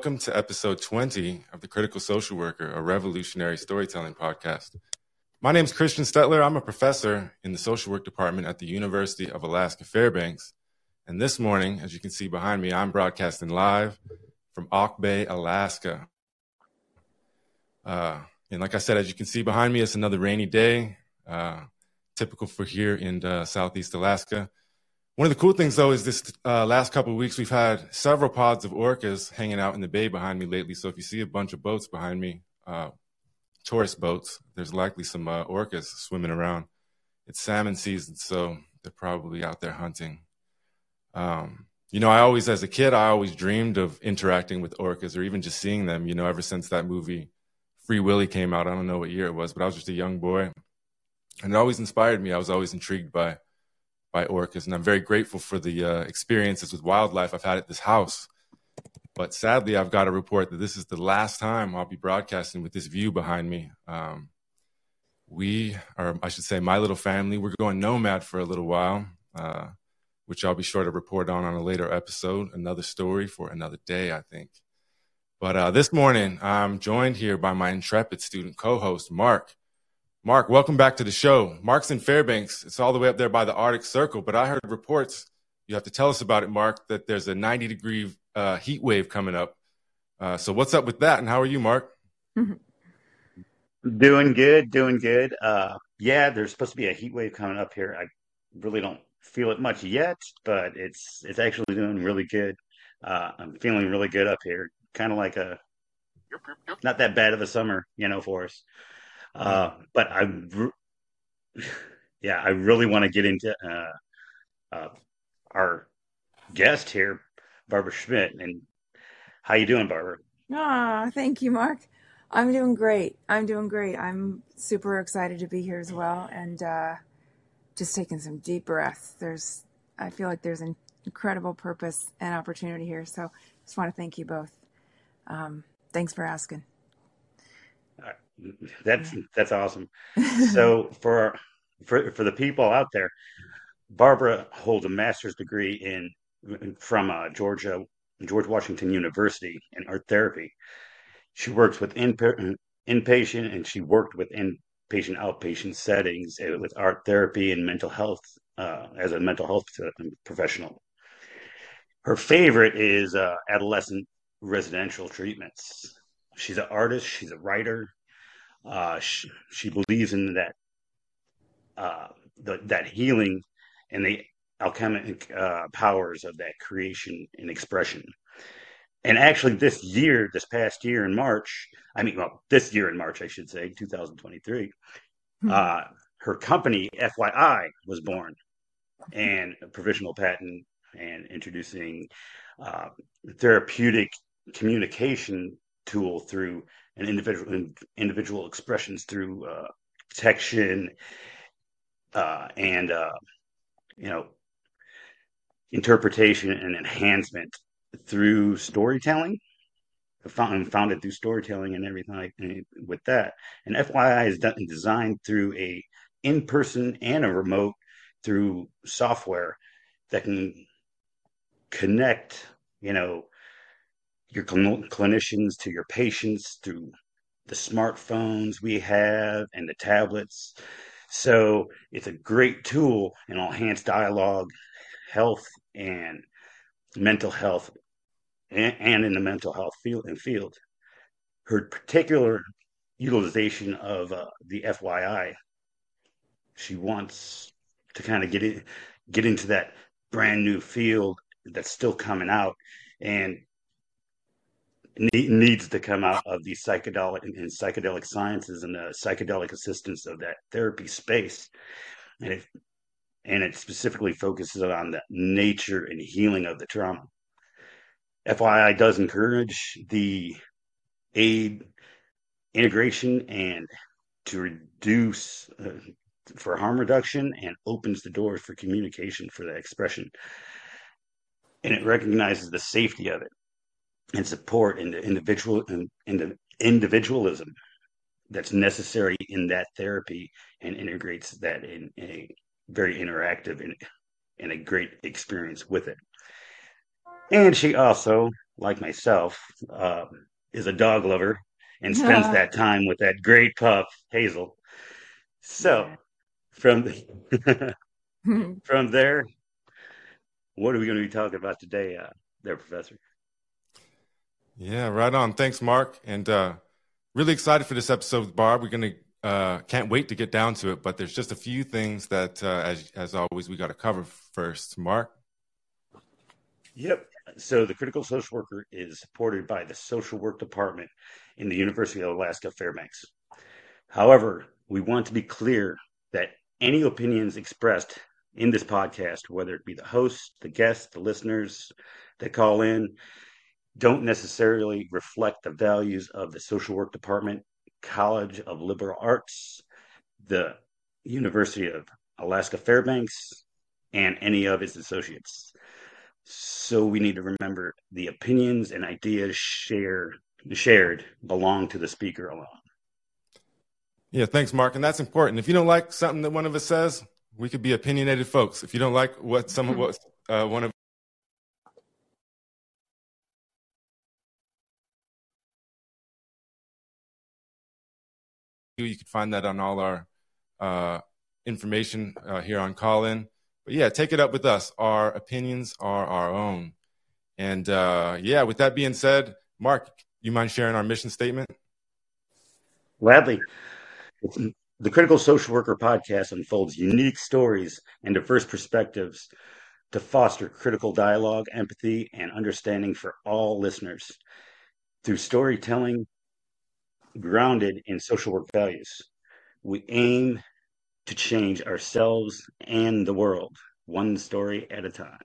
Welcome to episode 20 of The Critical Social Worker, a revolutionary storytelling podcast. My name is Christian Stettler. I'm a professor in the social work department at the University of Alaska Fairbanks. And this morning, as you can see behind me, I'm broadcasting live from Auk Bay, Alaska. Uh, and like I said, as you can see behind me, it's another rainy day, uh, typical for here in uh, Southeast Alaska. One of the cool things, though, is this uh, last couple of weeks we've had several pods of orcas hanging out in the bay behind me lately. So if you see a bunch of boats behind me, uh, tourist boats, there's likely some uh, orcas swimming around. It's salmon season, so they're probably out there hunting. Um, you know, I always, as a kid, I always dreamed of interacting with orcas or even just seeing them. You know, ever since that movie Free Willy came out, I don't know what year it was, but I was just a young boy, and it always inspired me. I was always intrigued by by orcas, and I'm very grateful for the uh, experiences with wildlife I've had at this house. But sadly, I've got to report that this is the last time I'll be broadcasting with this view behind me. Um, we, or I should say, my little family, we're going nomad for a little while, uh, which I'll be sure to report on on a later episode. Another story for another day, I think. But uh, this morning, I'm joined here by my intrepid student co-host, Mark. Mark, welcome back to the show. Mark's in Fairbanks. It's all the way up there by the Arctic Circle, but I heard reports, you have to tell us about it, Mark, that there's a 90 degree uh, heat wave coming up. Uh, so what's up with that? And how are you, Mark? Doing good, doing good. Uh, yeah, there's supposed to be a heat wave coming up here. I really don't feel it much yet, but it's it's actually doing really good. Uh, I'm feeling really good up here. Kind of like a not that bad of a summer, you know, for us. Uh, but I, yeah, I really want to get into uh, uh, our guest here, Barbara Schmitt. And how you doing, Barbara? Ah, thank you, Mark. I'm doing great. I'm doing great. I'm super excited to be here as well, and uh, just taking some deep breaths. There's, I feel like there's an incredible purpose and opportunity here. So, just want to thank you both. Um, thanks for asking. That's that's awesome. so for for for the people out there, Barbara holds a master's degree in from uh, Georgia George Washington University in art therapy. She works with in, inpatient and she worked with inpatient outpatient settings uh, with art therapy and mental health uh, as a mental health professional. Her favorite is uh, adolescent residential treatments. She's an artist. She's a writer. Uh, she, she, believes in that uh, the, that healing and the alchemic uh, powers of that creation and expression. And actually, this year, this past year in March, I mean, well, this year in March, I should say, 2023, hmm. uh, her company, FYI, was born and a provisional patent and introducing uh, therapeutic communication tool through an individual individual expressions through uh, protection uh, and uh, you know interpretation and enhancement through storytelling found, founded through storytelling and everything like with that. And fyi is done, designed through a in-person and a remote through software that can connect you know your cl- clinicians to your patients through the smartphones we have and the tablets. So it's a great tool in enhanced dialogue, health, and mental health, and, and in the mental health field and field. Her particular utilization of uh, the FYI, she wants to kind of get in, get into that brand new field that's still coming out, and needs to come out of the psychedelic and psychedelic sciences and the psychedelic assistance of that therapy space. And it and it specifically focuses on the nature and healing of the trauma. Fyi does encourage the aid integration and to reduce uh, for harm reduction and opens the doors for communication for that expression. And it recognizes the safety of it and support in the individual in the individualism that's necessary in that therapy and integrates that in a very interactive and, and a great experience with it. And she also like myself, uh, is a dog lover and spends that time with that great pup, Hazel. So, from the, from there, what are we going to be talking about today, uh, there, Professor? Yeah, right on. Thanks, Mark. And uh, really excited for this episode with Barb. We're going to uh, can't wait to get down to it, but there's just a few things that, uh, as as always, we got to cover first. Mark. Yep. So the critical social worker is supported by the social work department in the University of Alaska Fairbanks. However, we want to be clear that any opinions expressed in this podcast, whether it be the host, the guests, the listeners that call in, don't necessarily reflect the values of the social work department College of Liberal Arts, the University of Alaska Fairbanks, and any of its associates. So we need to remember the opinions and ideas shared shared belong to the speaker alone. Yeah, thanks, Mark. And that's important. If you don't like something that one of us says, we could be opinionated folks. If you don't like what some of what uh, one of You can find that on all our uh, information uh, here on Callin. But yeah, take it up with us. Our opinions are our own. And uh, yeah, with that being said, Mark, you mind sharing our mission statement? Gladly. The Critical Social Worker podcast unfolds unique stories and diverse perspectives to foster critical dialogue, empathy, and understanding for all listeners. Through storytelling, grounded in social work values. We aim to change ourselves and the world one story at a time.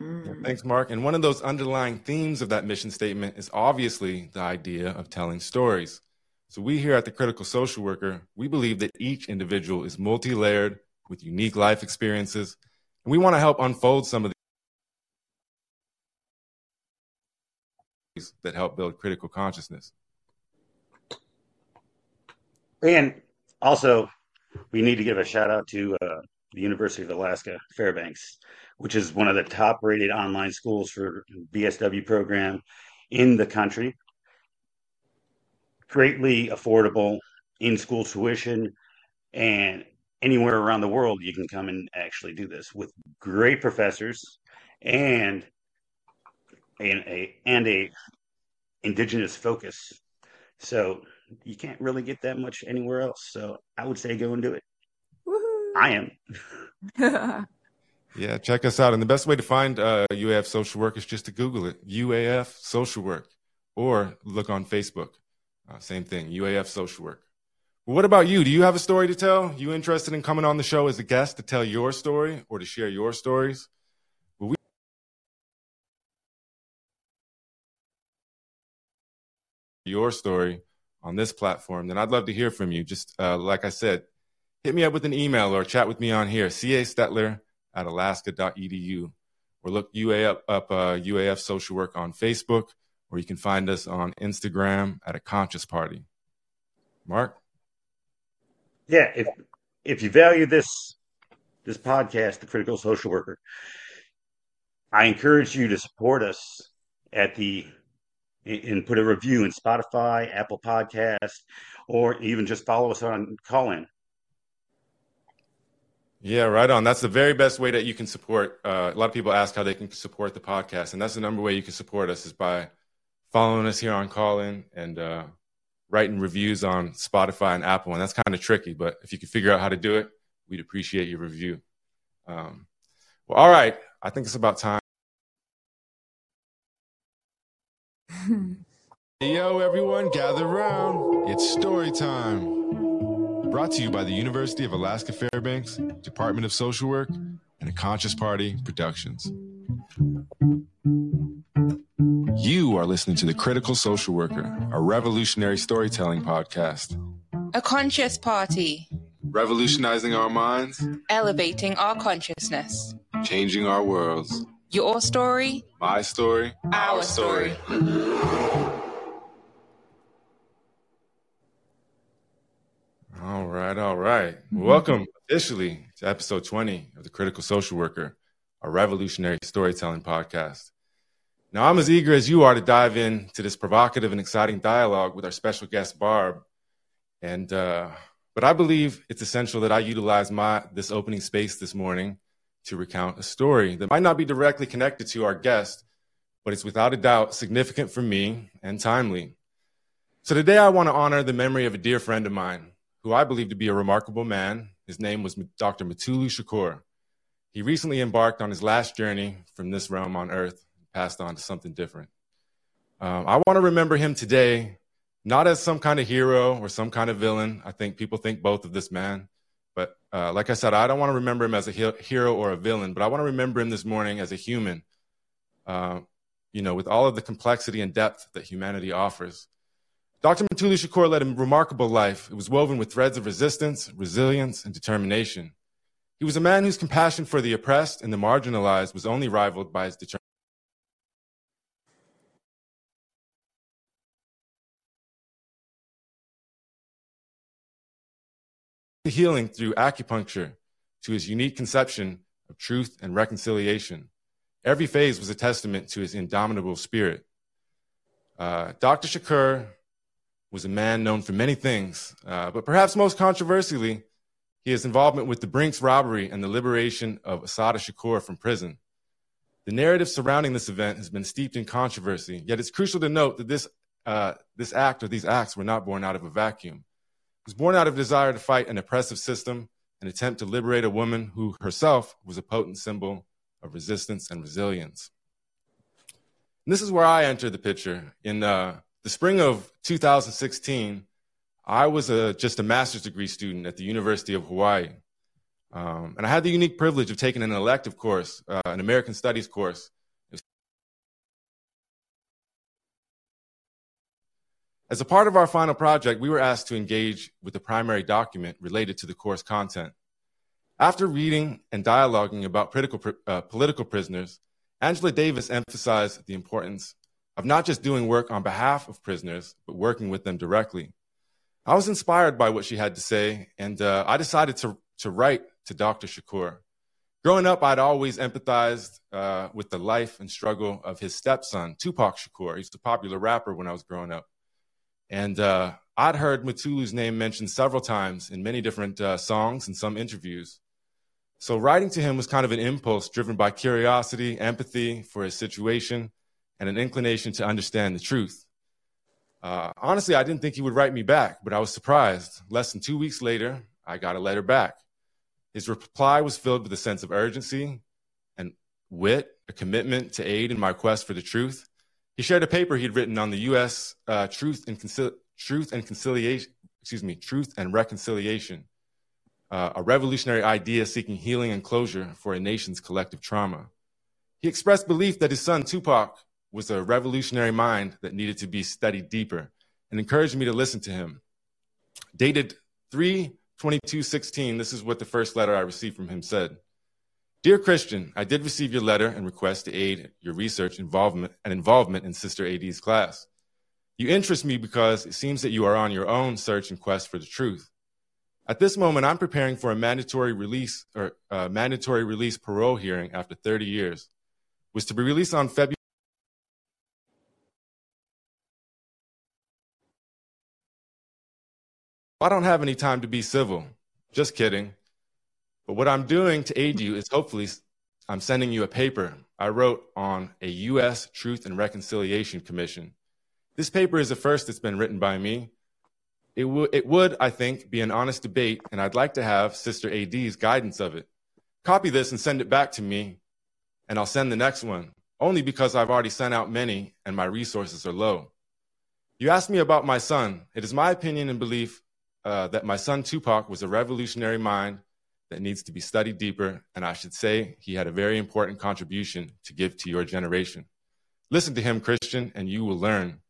Mm. Thanks, Mark. And one of those underlying themes of that mission statement is obviously the idea of telling stories. So we here at the Critical Social Worker, we believe that each individual is multi-layered with unique life experiences, and we want to help unfold some of these that help build critical consciousness. And also, we need to give a shout out to uh, the University of Alaska Fairbanks, which is one of the top rated online schools for BSW program in the country. Greatly affordable in school tuition and anywhere around the world you can come and actually do this with great professors and and a and a indigenous focus. So you can't really get that much anywhere else. So I would say go and do it. Woo-hoo. I am. yeah, check us out. And the best way to find uh, UAF social work is just to Google it UAF social work or look on Facebook. Uh, same thing, UAF social work. what about you? Do you have a story to tell? You interested in coming on the show as a guest to tell your story or to share your stories? Well, we- your story on this platform, then I'd love to hear from you. Just uh, like I said, hit me up with an email or chat with me on here, ca stetler at alaska.edu, or look UA up, up uh, UAF Social Work on Facebook, or you can find us on Instagram at a Conscious Party. Mark? Yeah, if if you value this this podcast, The Critical Social Worker, I encourage you to support us at the and put a review in Spotify, Apple Podcast, or even just follow us on Callin. Yeah, right on. That's the very best way that you can support. Uh, a lot of people ask how they can support the podcast, and that's the number way you can support us is by following us here on Callin and uh, writing reviews on Spotify and Apple. And that's kind of tricky, but if you can figure out how to do it, we'd appreciate your review. Um, well, all right. I think it's about time. Yo, everyone, gather around. It's story time. Brought to you by the University of Alaska Fairbanks, Department of Social Work, and a Conscious Party Productions. You are listening to The Critical Social Worker, a revolutionary storytelling podcast. A conscious party. Revolutionizing our minds, elevating our consciousness, changing our worlds. Your story, my story, our, story. All right, all right. Welcome officially to episode 20 of The Critical Social Worker, a revolutionary storytelling podcast. Now, I'm as eager as you are to dive into this provocative and exciting dialogue with our special guest, Barb. And, uh, but I believe it's essential that I utilize my, this opening space this morning to recount a story that might not be directly connected to our guest, but it's without a doubt significant for me and timely. So today I want to honor the memory of a dear friend of mine who I believe to be a remarkable man. His name was Dr. Mutulu Shakur. He recently embarked on his last journey from this realm on earth, passed on to something different. Um, I want to remember him today, not as some kind of hero or some kind of villain. I think people think both of this man. Uh, like I said, I don't want to remember him as a hero or a villain, but I want to remember him this morning as a human, uh, you know, with all of the complexity and depth that humanity offers. Dr. Mutulu Shakur led a remarkable life. It was woven with threads of resistance, resilience, and determination. He was a man whose compassion for the oppressed and the marginalized was only rivaled by his determination. Healing through acupuncture to his unique conception of truth and reconciliation. Every phase was a testament to his indomitable spirit. Uh, Dr. Shakur was a man known for many things, uh, but perhaps most controversially, his involvement with the Brinks robbery and the liberation of Assata Shakur from prison. The narrative surrounding this event has been steeped in controversy, yet it's crucial to note that this, uh, this act or these acts were not born out of a vacuum. Was born out of desire to fight an oppressive system, an attempt to liberate a woman who herself was a potent symbol of resistance and resilience. And this is where I enter the picture. In uh, the spring of 2016, I was a, just a master's degree student at the University of Hawaii. Um, and I had the unique privilege of taking an elective course, uh, an American Studies course. As a part of our final project, we were asked to engage with the primary document related to the course content. After reading and dialoguing about political, uh, political prisoners, Angela Davis emphasized the importance of not just doing work on behalf of prisoners, but working with them directly. I was inspired by what she had to say, and uh, I decided to, to write to Dr. Shakur. Growing up, I'd always empathized uh, with the life and struggle of his stepson, Tupac Shakur. He's a popular rapper when I was growing up. And uh, I'd heard Mutulu's name mentioned several times in many different uh, songs and some interviews. So writing to him was kind of an impulse driven by curiosity, empathy for his situation, and an inclination to understand the truth. Uh, honestly, I didn't think he would write me back, but I was surprised. Less than two weeks later, I got a letter back. His reply was filled with a sense of urgency and wit, a commitment to aid in my quest for the truth. He shared a paper he'd written on the U.S. Uh, truth and Concil- truth and conciliation, excuse me, truth and reconciliation, uh, a revolutionary idea seeking healing and closure for a nation's collective trauma. He expressed belief that his son Tupac was a revolutionary mind that needed to be studied deeper and encouraged me to listen to him. Dated 3 22 16, this is what the first letter I received from him said. Dear Christian, I did receive your letter and request to aid your research involvement and involvement in Sister AD's class. You interest me because it seems that you are on your own search and quest for the truth. At this moment, I'm preparing for a mandatory release or uh, mandatory release parole hearing after 30 years. Was to be released on February I don't have any time to be civil. Just kidding. But what I'm doing to aid you is hopefully I'm sending you a paper I wrote on a U.S. Truth and Reconciliation Commission. This paper is the first that's been written by me. It, w- it would, I think, be an honest debate, and I'd like to have Sister AD's guidance of it. Copy this and send it back to me, and I'll send the next one, only because I've already sent out many and my resources are low. You asked me about my son. It is my opinion and belief uh, that my son Tupac was a revolutionary mind that needs to be studied deeper, and I should say he had a very important contribution to give to your generation. Listen to him, Christian, and you will learn.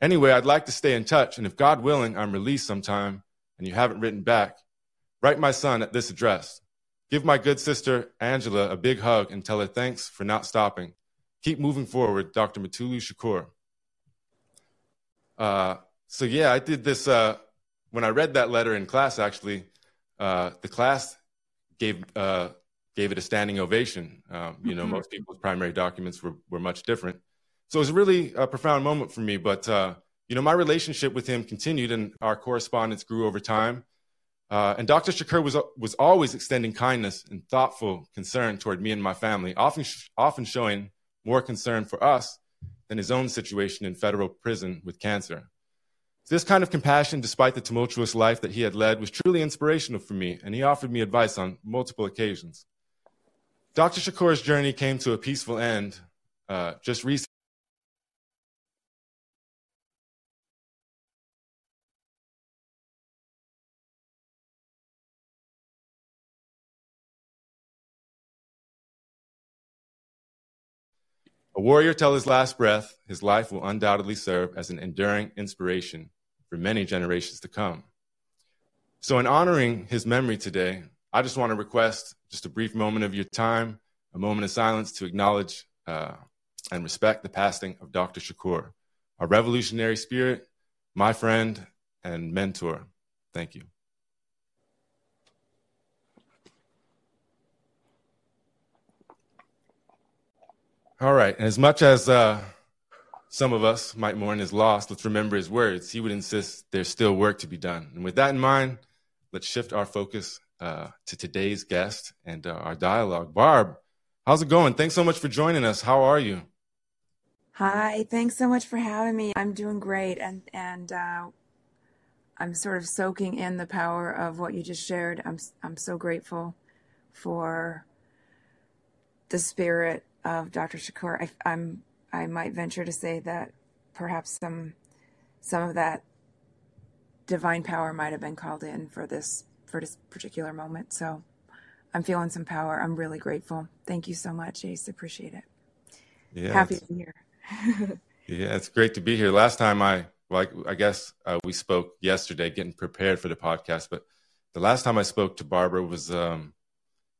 Anyway, I'd like to stay in touch, and if God willing, I'm released sometime and you haven't written back, write my son at this address. Give my good sister Angela a big hug and tell her thanks for not stopping. Keep moving forward, Dr. Mutulu Shakur. Uh, so yeah, I did this uh, when I read that letter in class, actually, uh, the class gave uh, gave it a standing ovation. Um, you know, mm-hmm. most people's primary documents were, were much different. So it was really a profound moment for me. But, uh, you know, my relationship with him continued and our correspondence grew over time. Uh, and Dr. Shakur was, was always extending kindness and thoughtful concern toward me and my family, often, often showing more concern for us than his own situation in federal prison with cancer. This kind of compassion, despite the tumultuous life that he had led, was truly inspirational for me, and he offered me advice on multiple occasions. Dr. Shakur's journey came to a peaceful end uh, just recently. A warrior till his last breath, his life will undoubtedly serve as an enduring inspiration for many generations to come. So, in honoring his memory today, I just want to request just a brief moment of your time, a moment of silence to acknowledge uh, and respect the passing of Dr. Shakur, a revolutionary spirit, my friend, and mentor. Thank you. All right. And as much as uh, some of us might mourn his loss, let's remember his words. He would insist there's still work to be done. And with that in mind, let's shift our focus uh, to today's guest and uh, our dialogue. Barb, how's it going? Thanks so much for joining us. How are you? Hi, thanks so much for having me. I'm doing great, and and uh, I'm sort of soaking in the power of what you just shared. I'm I'm so grateful for the spirit of Dr. Shakur. I, I'm I might venture to say that perhaps some some of that divine power might have been called in for this for this particular moment. So I'm feeling some power. I'm really grateful. Thank you so much, Ace. Appreciate it. Yeah, Happy to be here. yeah, it's great to be here. Last time I, like, I guess uh, we spoke yesterday, getting prepared for the podcast. But the last time I spoke to Barbara was, um,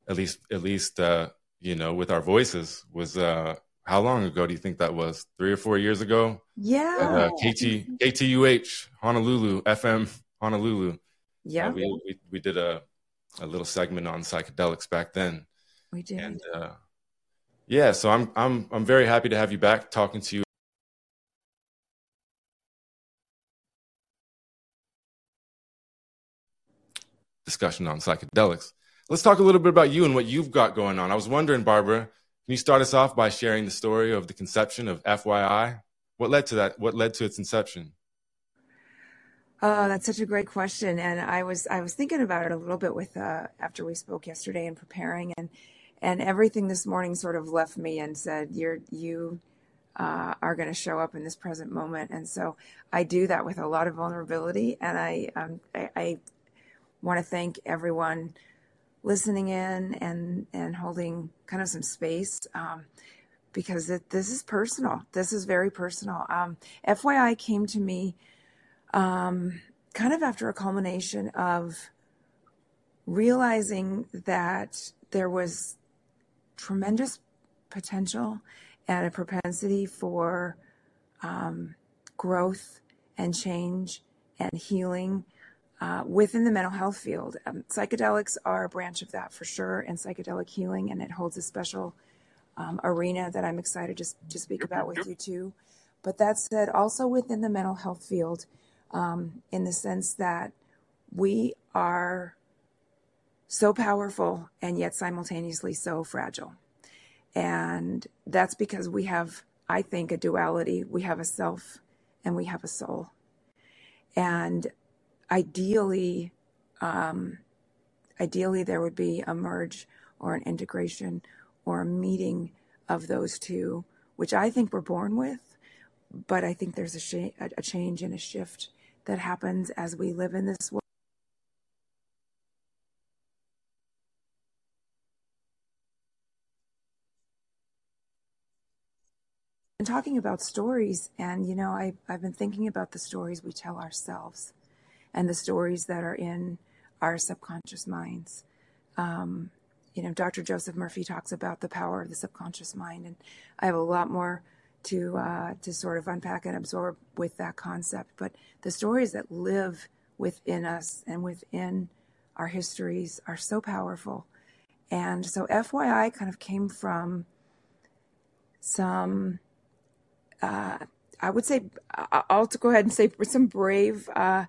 at least, at least, uh, you know, with our voices, was uh, how long ago do you think that was? Three or four years ago? Yeah. At, uh, KT KTUH Honolulu FM Honolulu. Yeah. Uh, we, we, we did a a little segment on psychedelics back then. We did. And uh, yeah, so I'm I'm I'm very happy to have you back talking to you. Discussion on psychedelics. Let's talk a little bit about you and what you've got going on. I was wondering, Barbara, can you start us off by sharing the story of the conception of FYI? What led to that? What led to its inception? Oh, that's such a great question, and I was I was thinking about it a little bit with uh, after we spoke yesterday and preparing, and and everything this morning sort of left me and said, "You're you uh, are going to show up in this present moment," and so I do that with a lot of vulnerability, and I um, I, I want to thank everyone listening in and and holding kind of some space. Um, because it, this is personal. This is very personal. Um, FYI came to me um, kind of after a culmination of realizing that there was tremendous potential and a propensity for um, growth and change and healing uh, within the mental health field. Um, psychedelics are a branch of that for sure, and psychedelic healing, and it holds a special um, arena that I'm excited to, to speak about with you too. But that said, also within the mental health field, um, in the sense that we are so powerful and yet simultaneously so fragile. And that's because we have, I think, a duality. We have a self and we have a soul. And ideally, um, ideally, there would be a merge or an integration or a meeting of those two, which I think we're born with. But I think there's a, sh- a change and a shift that happens as we live in this world. And talking about stories, and you know, I, I've been thinking about the stories we tell ourselves and the stories that are in our subconscious minds. Um, you know, Dr. Joseph Murphy talks about the power of the subconscious mind, and I have a lot more to uh, to sort of unpack and absorb with that concept. But the stories that live within us and within our histories are so powerful. And so FYI kind of came from some uh, I would say I'll go ahead and say some brave uh,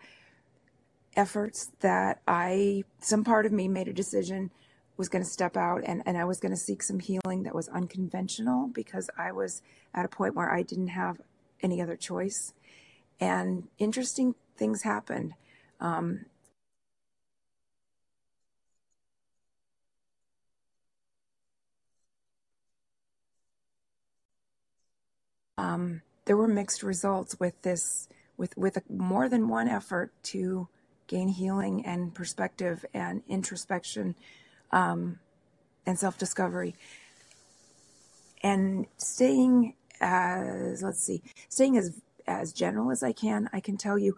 efforts that I some part of me made a decision was going to step out and, and I was going to seek some healing that was unconventional because I was at a point where I didn't have any other choice. And interesting things happened. Um, um, there were mixed results with this, with with a, more than one effort to gain healing and perspective and introspection um, and self discovery, and staying as let's see, staying as as general as I can. I can tell you,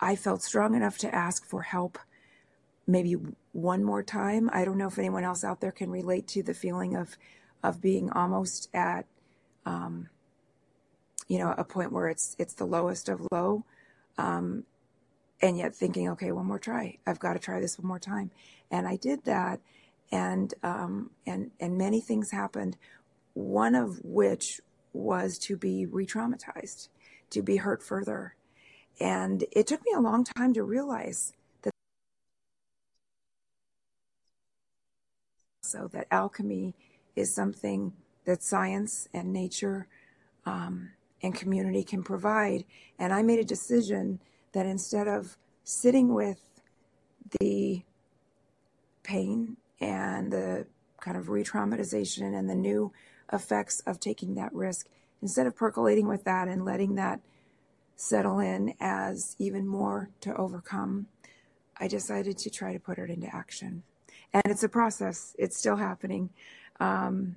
I felt strong enough to ask for help maybe one more time. I don't know if anyone else out there can relate to the feeling of of being almost at um, you know a point where it's it's the lowest of low um, and yet thinking okay one more try. I've got to try this one more time. And i did that and um, and and many things happened one of which was to be re-traumatized to be hurt further. And it took me a long time to realize that so that alchemy is something that science and nature um, and community can provide. And I made a decision that instead of sitting with the pain and the kind of re traumatization and the new effects of taking that risk, instead of percolating with that and letting that settle in as even more to overcome, I decided to try to put it into action. And it's a process, it's still happening. Um,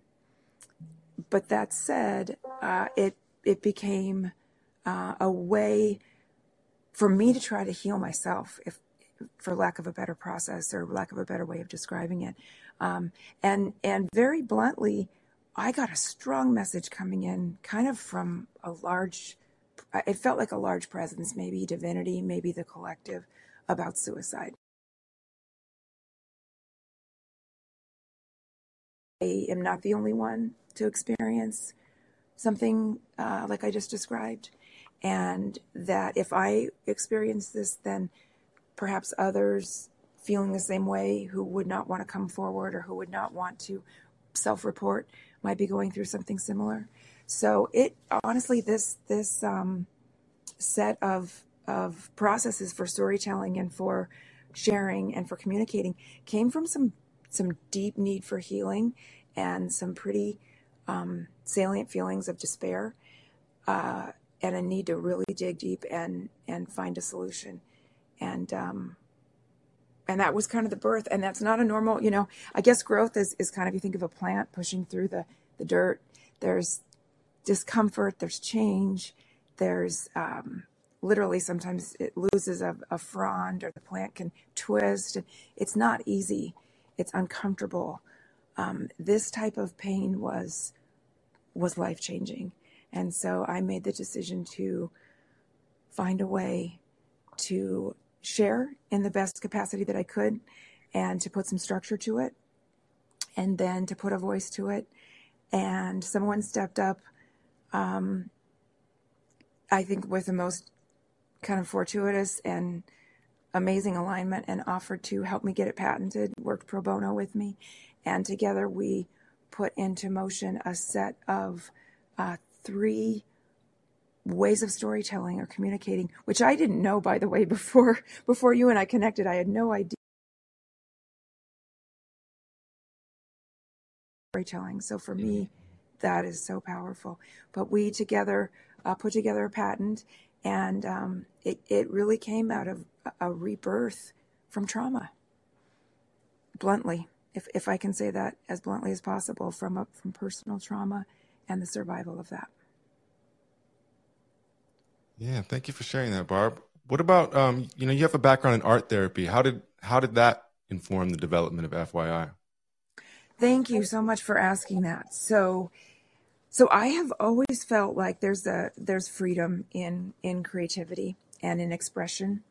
but that said, uh, it it became uh, a way for me to try to heal myself, if for lack of a better process or lack of a better way of describing it. Um, and and very bluntly, I got a strong message coming in, kind of from a large. It felt like a large presence, maybe divinity, maybe the collective, about suicide. I am not the only one to experience something uh, like I just described. And that if I experience this, then perhaps others feeling the same way who would not want to come forward or who would not want to self report might be going through something similar. So it honestly, this, this um, set of, of processes for storytelling and for sharing and for communicating came from some, some deep need for healing and some pretty um, salient feelings of despair uh, and a need to really dig deep and and find a solution. And um, and that was kind of the birth and that's not a normal you know i guess growth is, is kind of you think of a plant pushing through the the dirt. There's discomfort there's change there's um, literally sometimes it loses a, a frond or the plant can twist it's not easy. It's uncomfortable. Um, this type of pain was was life changing. And so I made the decision to find a way to share in the best capacity that I could and to put some structure to it and then to put a voice to it. And someone stepped up, um, I think, with the most kind of fortuitous and amazing alignment and offered to help me get it patented, worked pro bono with me. And together we put into motion a set of uh, three ways of storytelling or communicating, which I didn't know, by the way, before before you and I connected. I had no idea storytelling. So for me, that is so powerful. But we together uh, put together a patent, and um, it it really came out of a rebirth from trauma. Bluntly if if I can say that as bluntly as possible, from a, from personal trauma and the survival of that. Yeah, thank you for sharing that, Barb. What about um, you know you have a background in art therapy. How did how did that inform the development of FYI? Thank you so much for asking that. So so I have always felt like there's a there's freedom in in creativity and in expression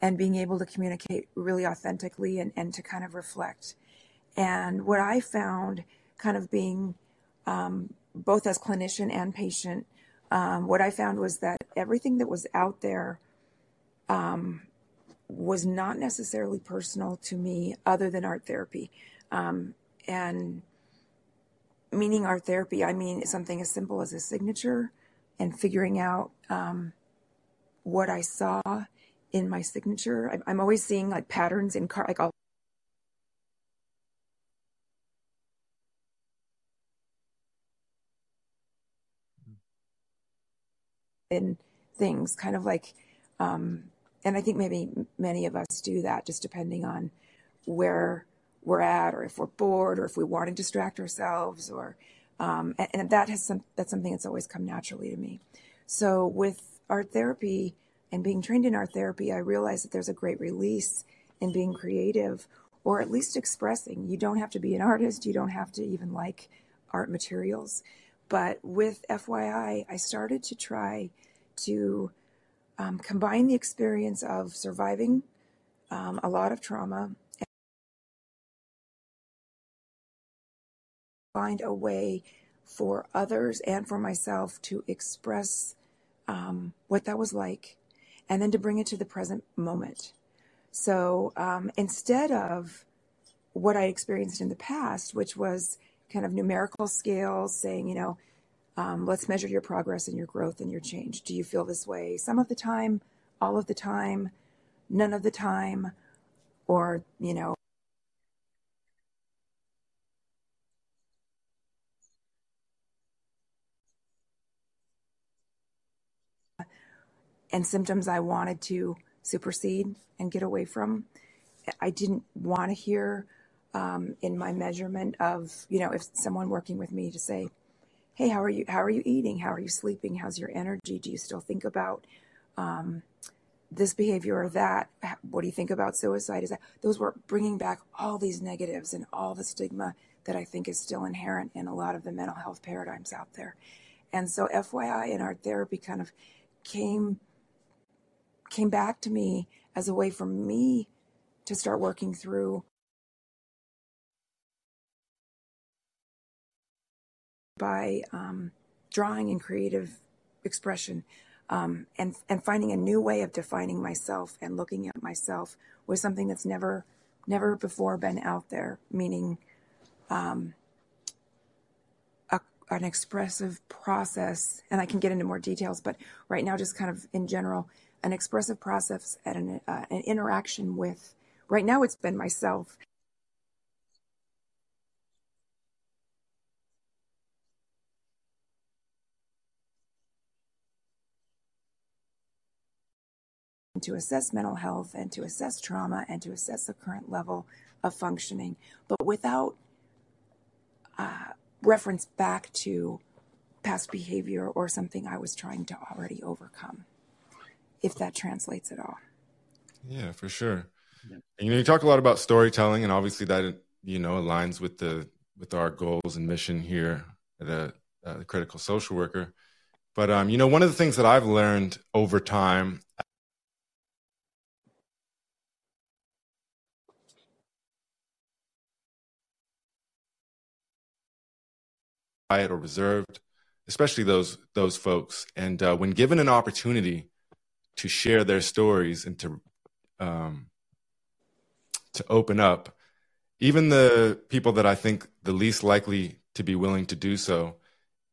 and being able to communicate really authentically and, and to kind of reflect. And what I found kind of being um, both as clinician and patient um, what I found was that everything that was out there um, was not necessarily personal to me, other than art therapy. Um, and meaning art therapy, I mean something as simple as a signature and figuring out um, what I saw in my signature. I, I'm always seeing like patterns in car, like I'll in things, kind of like, um, and I think maybe many of us do that, just depending on where we're at, or if we're bored, or if we want to distract ourselves, or um, and, and that has some that's something that's always come naturally to me. So with art therapy and being trained in art therapy, I realized that there's a great release in being creative, or at least expressing. You don't have to be an artist. You don't have to even like art materials. But with FYI, I started to try to um, combine the experience of surviving um, a lot of trauma and find a way for others and for myself to express um, what that was like and then to bring it to the present moment. So um, instead of what I experienced in the past, which was kind of numerical scales saying, you know, um, let's measure your progress and your growth and your change. Do you feel this way some of the time, all of the time, none of the time, or, you know, and symptoms I wanted to supersede and get away from. I didn't want to hear um, in my measurement of, you know, if someone working with me to say, hey, how are you? How are you eating? How are you sleeping? How's your energy? Do you still think about um, this behavior or that? What do you think about suicide? Is that those were bringing back all these negatives and all the stigma that I think is still inherent in a lot of the mental health paradigms out there. And so, FYI and art therapy kind of came came back to me as a way for me to start working through by um, drawing and creative expression um, and and finding a new way of defining myself and looking at myself was something that's never never before been out there meaning um, a, an expressive process and i can get into more details but right now just kind of in general an expressive process and an, uh, an interaction with right now it's been myself to assess mental health and to assess trauma and to assess the current level of functioning, but without uh, reference back to past behavior or something I was trying to already overcome, if that translates at all. Yeah, for sure. Yeah. And, you know, you talk a lot about storytelling, and obviously that you know aligns with the with our goals and mission here at a, a critical social worker. But um, you know, one of the things that I've learned over time quiet or reserved, especially those those folks. And uh, when given an opportunity to share their stories and to um, to open up, even the people that I think the least likely to be willing to do so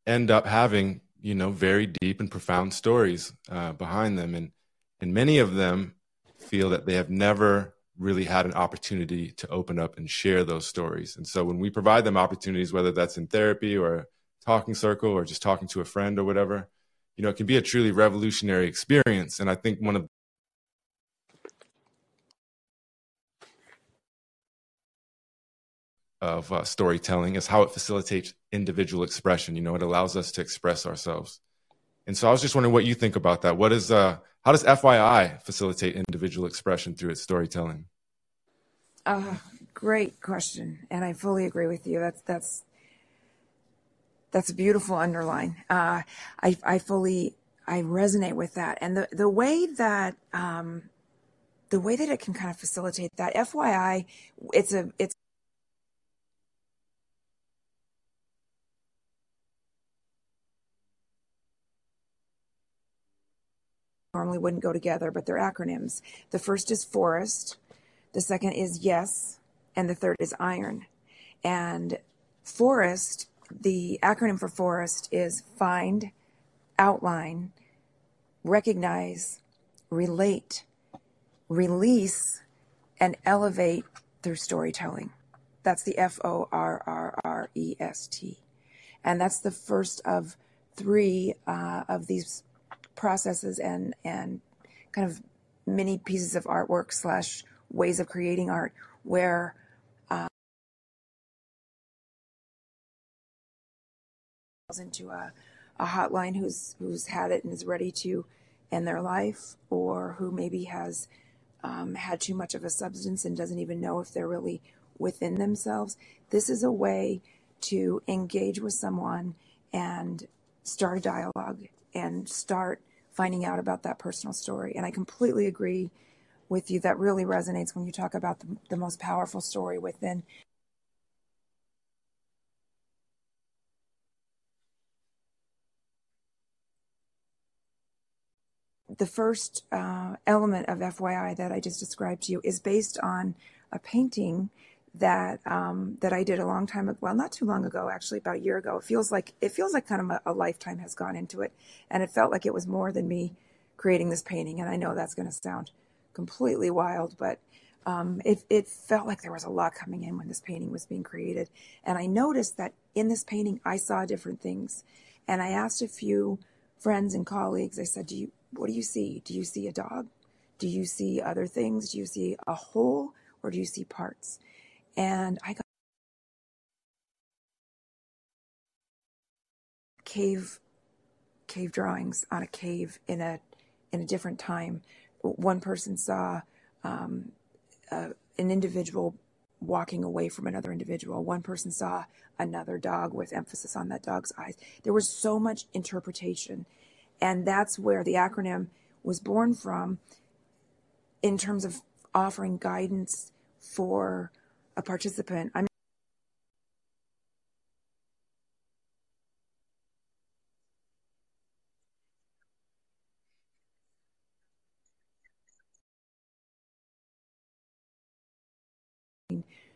end up having you know very deep and profound stories uh, behind them, and and many of them feel that they have never really had an opportunity to open up and share those stories. And so when we provide them opportunities, whether that's in therapy or a talking circle or just talking to a friend or whatever, you know, it can be a truly revolutionary experience. And I think one of of uh, storytelling is how it facilitates individual expression. You know, it allows us to express ourselves. And so I was just wondering what you think about that. What is uh, how does FYI facilitate individual expression through its storytelling? Uh, great question, and I fully agree with you. That's that's that's a beautiful underline. Uh, I I fully I resonate with that, and the the way that um, the way that it can kind of facilitate that. FYI, it's a it's normally wouldn't go together, but they're acronyms. The first is forest, the second is yes, and the third is iron. And forest, the acronym for forest is find, outline, recognize, relate, release, and elevate through storytelling. That's the F O R R R E S T. And that's the first of three uh, of these processes and, and kind of many pieces of artwork slash ways of creating art where uh, into a, a hotline who's who's had it and is ready to end their life or who maybe has um, had too much of a substance and doesn't even know if they're really within themselves. This is a way to engage with someone and start a dialogue and start finding out about that personal story. And I completely agree with you. That really resonates when you talk about the, the most powerful story within the first uh, element of FYI that I just described to you is based on a painting that um, that I did a long time ago. Well, not too long ago, actually, about a year ago. It feels like it feels like kind of a, a lifetime has gone into it, and it felt like it was more than me creating this painting. And I know that's going to sound completely wild, but um, it, it felt like there was a lot coming in when this painting was being created. And I noticed that in this painting, I saw different things. And I asked a few friends and colleagues, I said, Do you what do you see? Do you see a dog? Do you see other things? Do you see a whole or do you see parts? And I got cave cave drawings on a cave in a in a different time. One person saw um, an individual walking away from another individual. One person saw another dog with emphasis on that dog's eyes. There was so much interpretation and that's where the acronym was born from in terms of offering guidance for a participant. I'm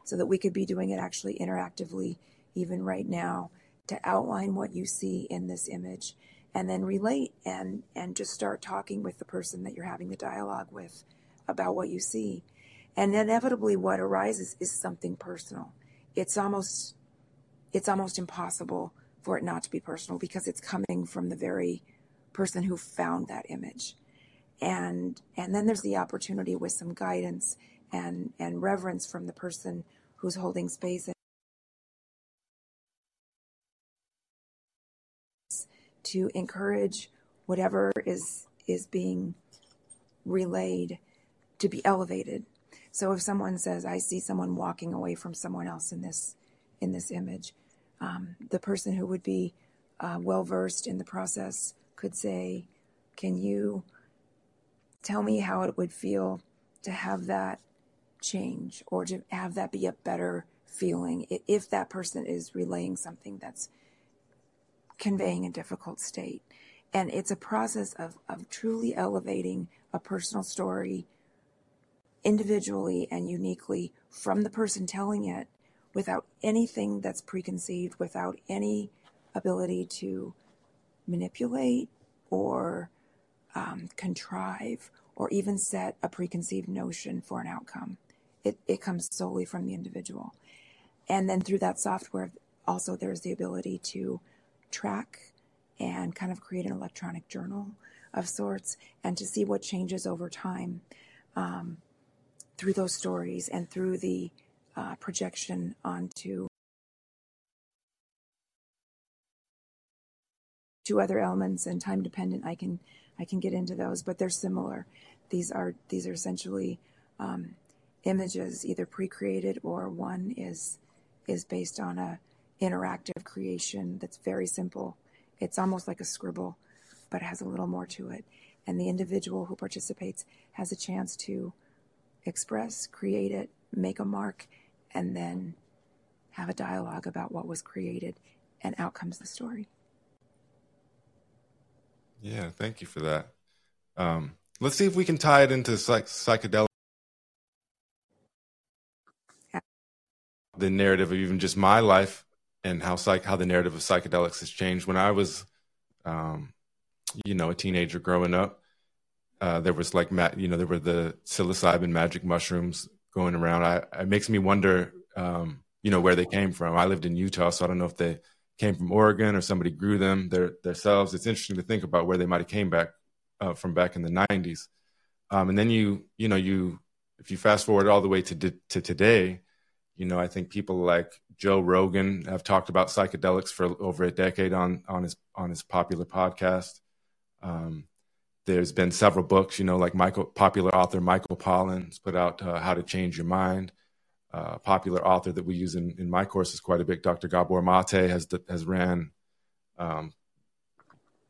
so that we could be doing it actually interactively even right now to outline what you see in this image and then relate and and just start talking with the person that you're having the dialogue with about what you see and inevitably what arises is something personal it's almost it's almost impossible for it not to be personal because it's coming from the very person who found that image and and then there's the opportunity with some guidance and and reverence from the person who's holding space to encourage whatever is is being relayed to be elevated. So if someone says, "I see someone walking away from someone else in this in this image," um, the person who would be uh, well versed in the process could say, "Can you tell me how it would feel to have that change, or to have that be a better feeling if that person is relaying something that's conveying a difficult state. And it's a process of, of truly elevating a personal story individually and uniquely from the person telling it without anything that's preconceived, without any ability to manipulate or um, contrive or even set a preconceived notion for an outcome. It, it comes solely from the individual. And then through that software, also there's the ability to track and kind of create an electronic journal of sorts and to see what changes over time um, through those stories and through the uh, projection onto two other elements and time dependent i can i can get into those but they're similar these are these are essentially um, images either pre-created or one is is based on a interactive creation that's very simple. It's almost like a scribble, but has a little more to it. And the individual who participates has a chance to express, create it, make a mark, and then have a dialogue about what was created, and out comes the story. Yeah, thank you for that. Um, let's see if we can tie it into psych- psychedelic. The narrative of even just my life and how psych how the narrative of psychedelics has changed. When I was, um, you know, a teenager growing up, uh, there was like you know there were the psilocybin magic mushrooms going around. I, it makes me wonder, um, you know, where they came from. I lived in Utah, so I don't know if they came from Oregon or somebody grew them their, themselves. It's interesting to think about where they might have came back uh, from back in the 90s. Um, and then you, you know, you if you fast forward all the way to to today, you know, I think people like Joe Rogan have talked about psychedelics for over a decade on on his on his popular podcast. Um, there's been several books, you know, like Michael, popular author Michael Pollan's put out uh, How to Change Your Mind. Uh, popular author that we use in, in my courses quite a bit, Dr. Gabor Mate, has has ran um,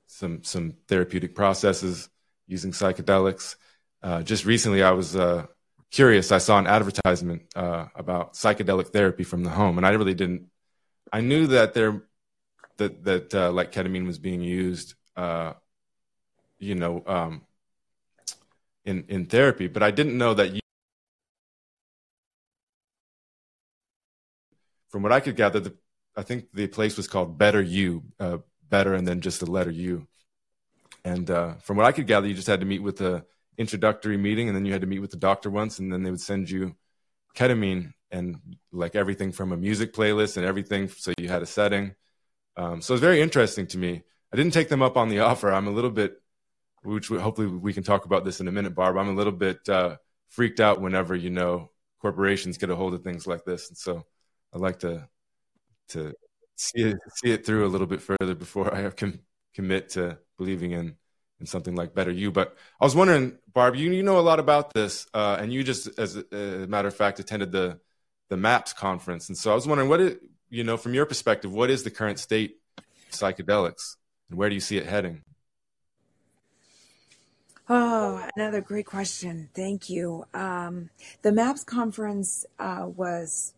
some some therapeutic processes using psychedelics. Uh, just recently, I was uh, curious. I saw an advertisement uh, about psychedelic therapy from the home, and I really didn't. I knew that there that that uh, like ketamine was being used you know, um, in in therapy. But I didn't know that. You, from what I could gather, the, I think the place was called Better You, uh, better, and then just the letter U. And uh, from what I could gather, you just had to meet with the introductory meeting, and then you had to meet with the doctor once, and then they would send you ketamine and like everything from a music playlist and everything. So you had a setting. Um, so it's very interesting to me. I didn't take them up on the offer. I'm a little bit which hopefully we can talk about this in a minute, Barb. I'm a little bit uh, freaked out whenever you know corporations get a hold of things like this, and so I like to to see it see it through a little bit further before I commit to believing in in something like Better You. But I was wondering, Barb, you you know a lot about this, uh, and you just, as a, a, matter of fact, attended the the MAPS conference, and so I was wondering, what is you know from your perspective, what is the current state of psychedelics, and where do you see it heading? Oh, another great question. Thank you. Um, the MAPS conference uh, was,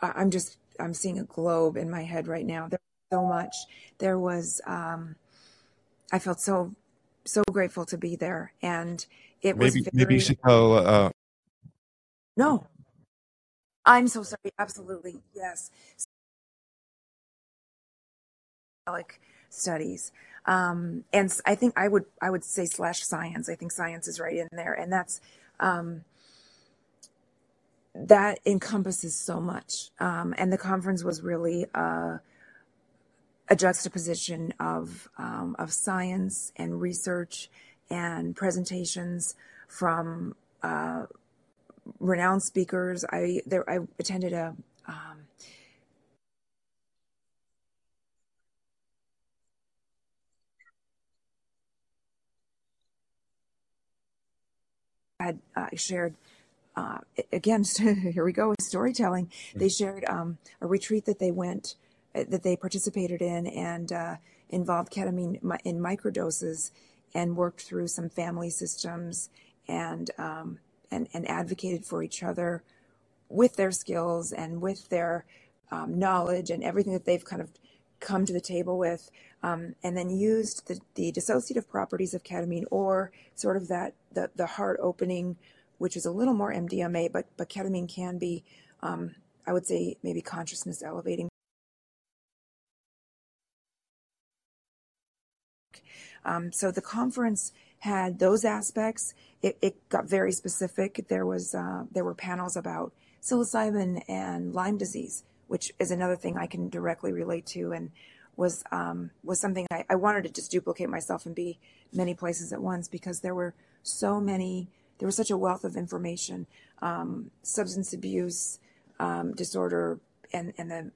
I- I'm just, I'm seeing a globe in my head right now. There was so much. There was, um, I felt so, so grateful to be there. And it was Maybe very, maybe you should tell. Uh, no, I'm so sorry. Absolutely. Yes. Like studies. Um, and I think I would I would say slash science. I think science is right in there, and that's um, that encompasses so much. Um, and the conference was really uh, a juxtaposition of um, of science and research and presentations from uh, renowned speakers. I there I attended a um, had uh, shared uh, again here we go with storytelling. They shared um, a retreat that they went uh, that they participated in and uh, involved ketamine in microdoses and worked through some family systems and um, and and advocated for each other with their skills and with their um, knowledge and everything that they've kind of come to the table with, um, and then used the, the dissociative properties of ketamine or sort of that the, the heart opening, which is a little more MDMA, but but ketamine can be, um, I would say, maybe consciousness elevating. Um, so the conference had those aspects. It, it got very specific. There was uh, there were panels about psilocybin and Lyme disease, which is another thing I can directly relate to and was um, was something I, I wanted to just duplicate myself and be many places at once because there were so many there was such a wealth of information um, substance abuse um, disorder and and the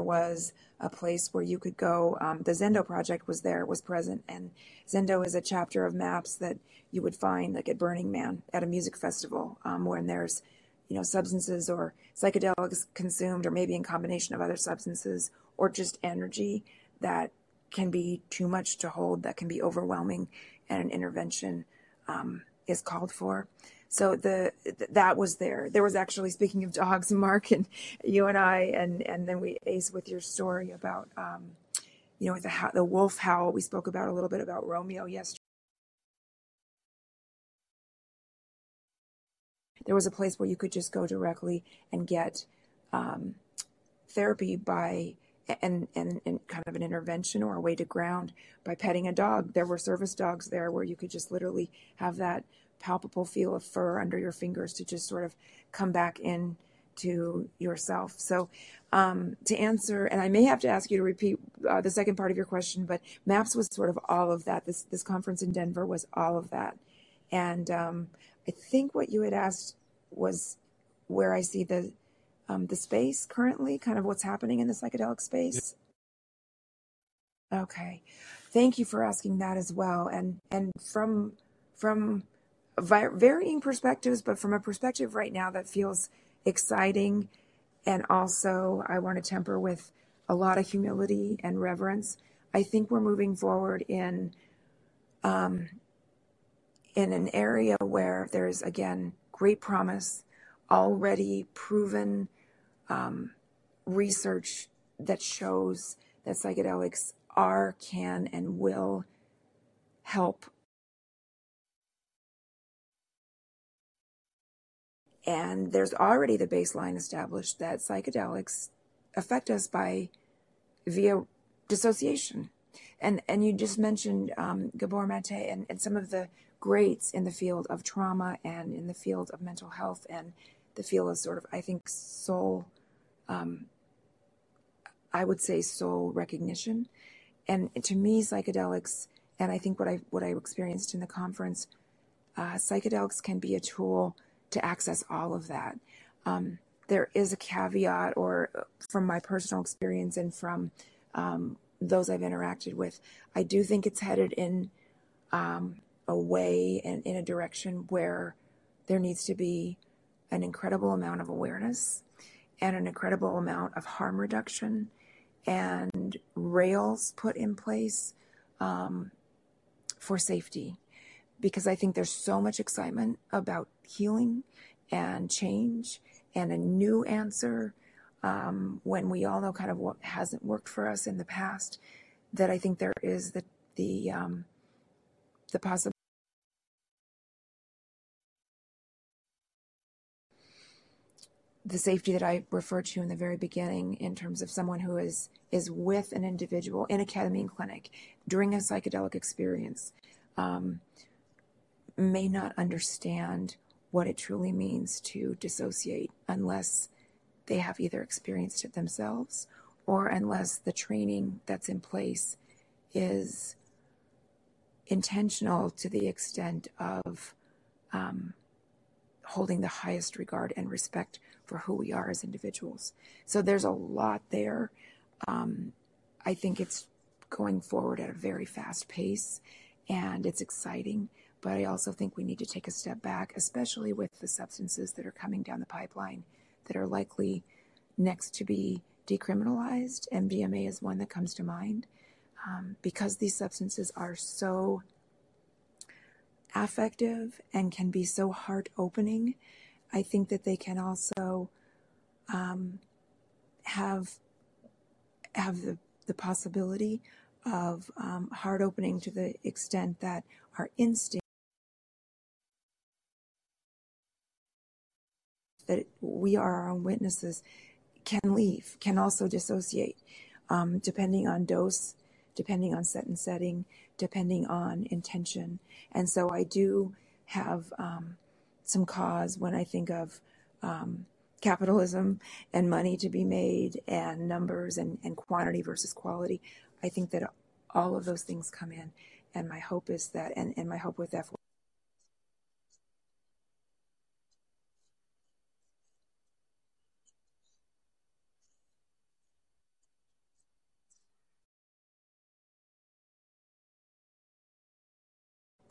was a place where you could go. Um, the Zendo project was there, was present, and Zendo is a chapter of maps that you would find like at Burning Man at a music festival, um, when there's you know substances or psychedelics consumed, or maybe in combination of other substances, or just energy that can be too much to hold, that can be overwhelming, and an intervention um, is called for. So the that was there. There was actually speaking of dogs, Mark and you and I, and and then we ace with your story about um, you know the the wolf howl. We spoke about a little bit about Romeo yesterday. There was a place where you could just go directly and get um, therapy by and, and and kind of an intervention or a way to ground by petting a dog. There were service dogs there where you could just literally have that palpable feel of fur under your fingers to just sort of come back in to yourself. So, um, to answer, and I may have to ask you to repeat uh, the second part of your question, but MAPS was sort of all of that. This this conference in Denver was all of that, and um, I think what you had asked was where I see the um, the space currently, kind of what's happening in the psychedelic space. Okay, thank you for asking that as well, and and from from varying perspectives, but from a perspective right now that feels exciting. And also, I want to temper with a lot of humility and reverence. I think we're moving forward in um, in an area where there's again great promise, already proven um, research that shows that psychedelics are, can, and will help And there's already the baseline established that psychedelics affect us by via dissociation. And and you just mentioned um, Gabor Mate and, and some of the greats in the field of trauma and in the field of mental health and the field of sort of I think soul, um, I would say soul recognition. And to me, psychedelics, and I think what I what I experienced in the conference, uh, psychedelics can be a tool to access all of that. Um, there is a caveat, or from my personal experience and from um, those I've interacted with, I do think it's headed in um, a way and in a direction where there needs to be an incredible amount of awareness and an incredible amount of harm reduction and rails put in place um, for safety because I think there's so much excitement about healing and change and a new answer um, when we all know kind of what hasn't worked for us in the past. That I think there is the the um, the possibility. the safety that I referred to in the very beginning in terms of someone who is is with an individual in a ketamine clinic during a psychedelic experience um, may not understand what it truly means to dissociate unless they have either experienced it themselves or unless the training that's in place is intentional to the extent of um, holding the highest regard and respect for who we are as individuals. So there's a lot there. Um, I think it's going forward at a very fast pace and it's exciting. But I also think we need to take a step back, especially with the substances that are coming down the pipeline that are likely next to be decriminalized. MDMA is one that comes to mind um, because these substances are so affective and can be so heart opening. I think that they can also um, have have the, the possibility of um, heart opening to the extent that our instinct that we are our own witnesses can leave, can also dissociate, um, depending on dose, depending on set and setting, depending on intention. And so I do have um, some cause when I think of um, capitalism and money to be made and numbers and, and quantity versus quality. I think that all of those things come in. And my hope is that, and, and my hope with F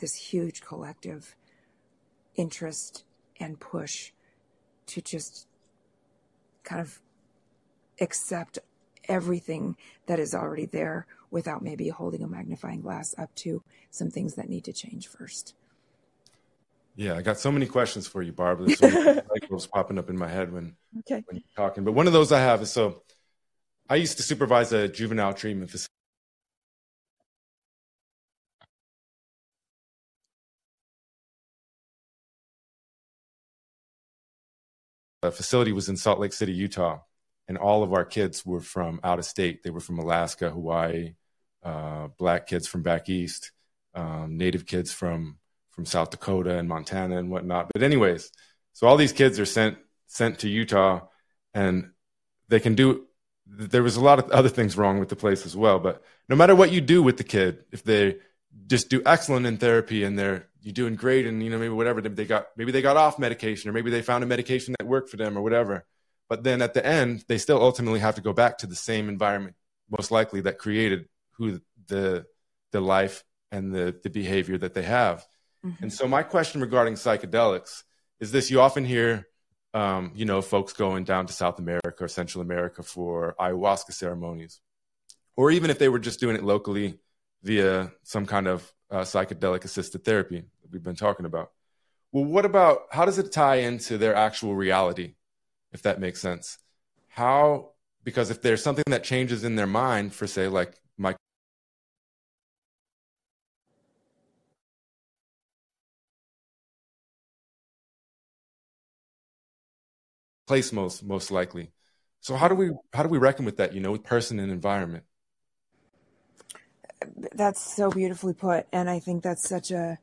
this huge collective interest and push to just kind of accept everything that is already there without maybe holding a magnifying glass up to some things that need to change first. Yeah, I got so many questions for you, Barbara. There's so many light popping up in my head when, Okay. when you're talking. But one of those I have is so I used to supervise a juvenile treatment facility. The facility was in Salt Lake City, Utah, and all of our kids were from out of state. They were from Alaska, Hawaii, uh, black kids from back east, um, native kids from from South Dakota and Montana and whatnot. But anyways, so all these kids are sent sent to Utah, and they can do. There was a lot of other things wrong with the place as well. But no matter what you do with the kid, if they just do excellent in therapy and they're you're doing great, and you know maybe whatever they got, maybe they got off medication, or maybe they found a medication that worked for them, or whatever. But then at the end, they still ultimately have to go back to the same environment, most likely that created who the the life and the the behavior that they have. Mm-hmm. And so my question regarding psychedelics is this: you often hear, um, you know, folks going down to South America or Central America for ayahuasca ceremonies, or even if they were just doing it locally via some kind of uh, psychedelic assisted therapy we've been talking about. Well, what about how does it tie into their actual reality, if that makes sense? How because if there's something that changes in their mind, for say, like my place most most likely. So how do we how do we reckon with that? You know, with person and environment. That's so beautifully put, and I think that's such a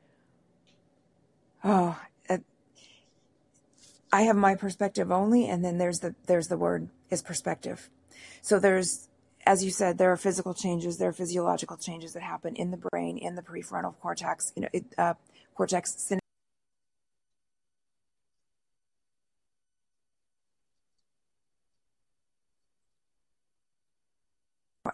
oh. I have my perspective only, and then there's the there's the word is perspective. So there's, as you said, there are physical changes, there are physiological changes that happen in the brain, in the prefrontal cortex, you know, it, uh, cortex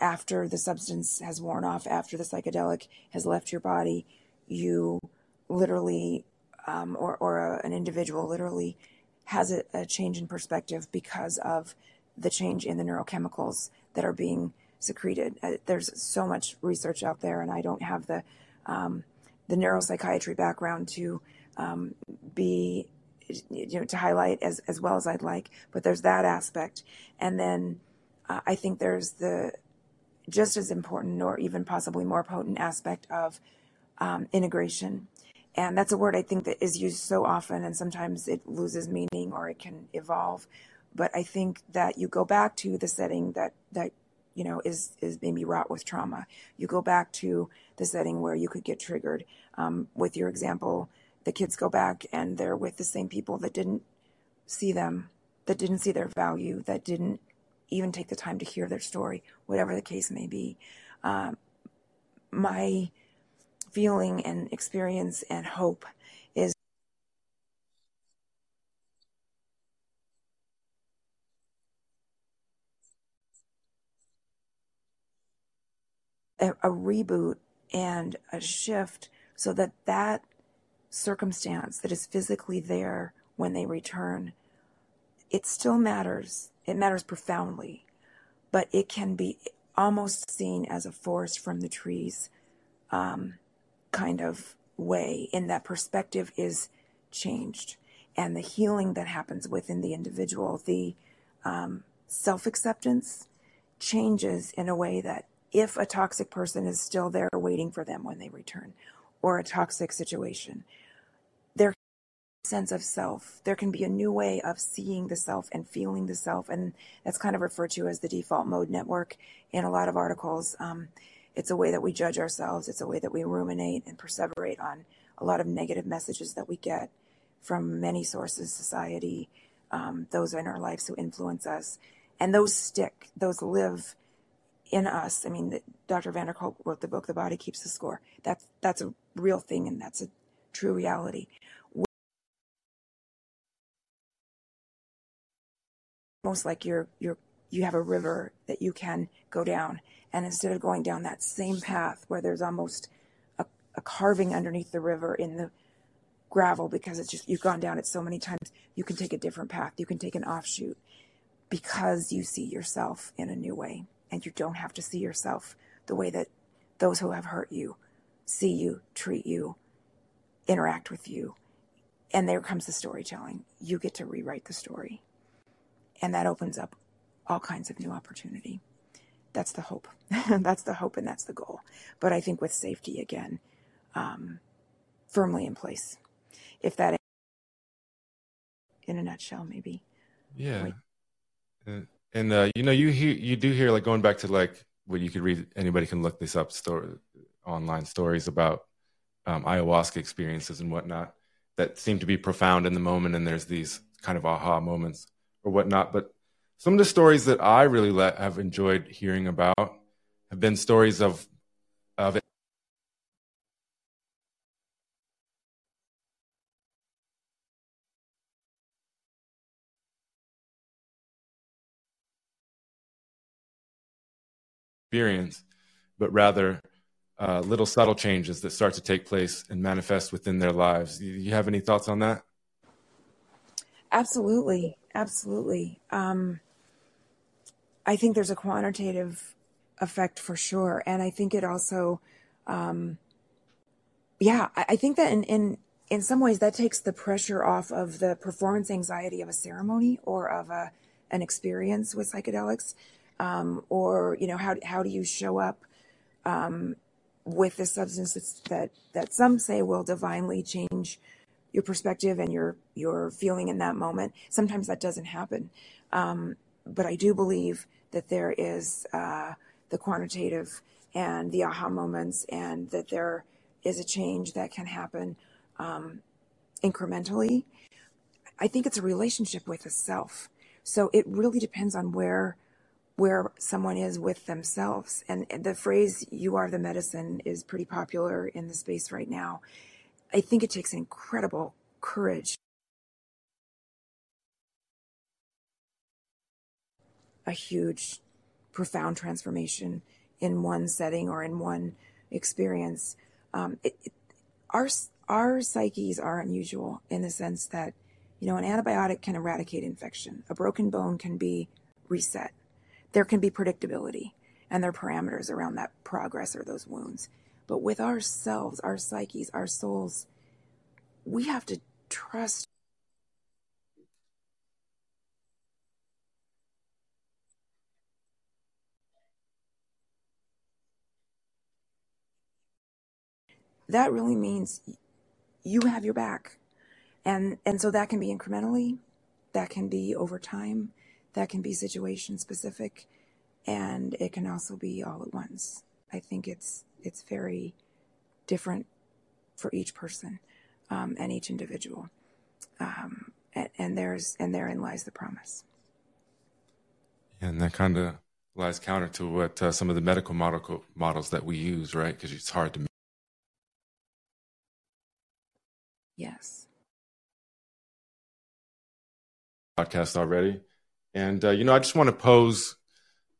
after the substance has worn off, after the psychedelic has left your body, you literally, um, or, or a, an individual literally has a, a change in perspective because of the change in the neurochemicals that are being secreted. Uh, there's so much research out there, and I don't have the um, the neuropsychiatry background to um, be you know to highlight as as well as I'd like. But there's that aspect, and then uh, I think there's the just as important or even possibly more potent aspect of um, integration. And that's a word I think that is used so often, and sometimes it loses meaning or it can evolve. But I think that you go back to the setting that that you know is is maybe wrought with trauma. You go back to the setting where you could get triggered. Um, with your example, the kids go back and they're with the same people that didn't see them, that didn't see their value, that didn't even take the time to hear their story, whatever the case may be. Um, my feeling and experience and hope is a, a reboot and a shift so that that circumstance that is physically there when they return it still matters. It matters profoundly but it can be almost seen as a forest from the trees um, kind of way in that perspective is changed. And the healing that happens within the individual the um, self-acceptance changes in a way that if a toxic person is still there waiting for them when they return or a toxic situation their sense of self. There can be a new way of seeing the self and feeling the self. And that's kind of referred to as the default mode network in a lot of articles. Um, it's a way that we judge ourselves. It's a way that we ruminate and perseverate on a lot of negative messages that we get from many sources society um, those in our lives who influence us. And those stick those live in us. I mean the, dr van der Kolk wrote the book the body keeps the score. That's that's a real thing and that's a true reality. Most like you're you're you have a river that you can go down and instead of going down that same path where there's almost a, a carving underneath the river in the gravel because it's just you've gone down it so many times you can take a different path you can take an offshoot because you see yourself in a new way and you don't have to see yourself the way that those who have hurt you see you treat you interact with you and there comes the storytelling. You get to rewrite the story. And that opens up all kinds of new opportunity. That's the hope. that's the hope and that's the goal. But I think with safety again, um, firmly in place. If that, in a nutshell, maybe. Yeah. And, and uh, you know, you hear, you do hear like going back to like what you could read. Anybody can look this up. Story online stories about um, ayahuasca experiences and whatnot that seem to be profound in the moment. And there's these kind of aha moments or whatnot. But some of the stories that I really let, have enjoyed hearing about have been stories of of experience, but rather uh, little subtle changes that start to take place and manifest within their lives. Do you have any thoughts on that? Absolutely, absolutely. Um, I think there's a quantitative effect for sure, and I think it also, um, yeah, I, I think that in, in in some ways that takes the pressure off of the performance anxiety of a ceremony or of a an experience with psychedelics, um, or you know how how do you show up um, with the substances that that some say will divinely change your perspective and your your feeling in that moment. Sometimes that doesn't happen, um, but I do believe that there is uh, the quantitative and the aha moments, and that there is a change that can happen um, incrementally. I think it's a relationship with the self. So it really depends on where where someone is with themselves. And the phrase, you are the medicine, is pretty popular in the space right now. I think it takes incredible courage. A huge, profound transformation in one setting or in one experience. Um, it, it, our, our psyches are unusual in the sense that, you know, an antibiotic can eradicate infection. A broken bone can be reset there can be predictability and there are parameters around that progress or those wounds. But with ourselves, our psyches, our souls, we have to trust. That really means you have your back. And and so that can be incrementally, that can be over time, that can be situation specific and it can also be all at once. I think it's it's very different for each person um, and each individual, um, and, and, there's and therein lies the promise. And that kind of lies counter to what uh, some of the medical model, models that we use, right? Because it's hard to. Yes. Podcast already. And, uh, you know, I just want to pose,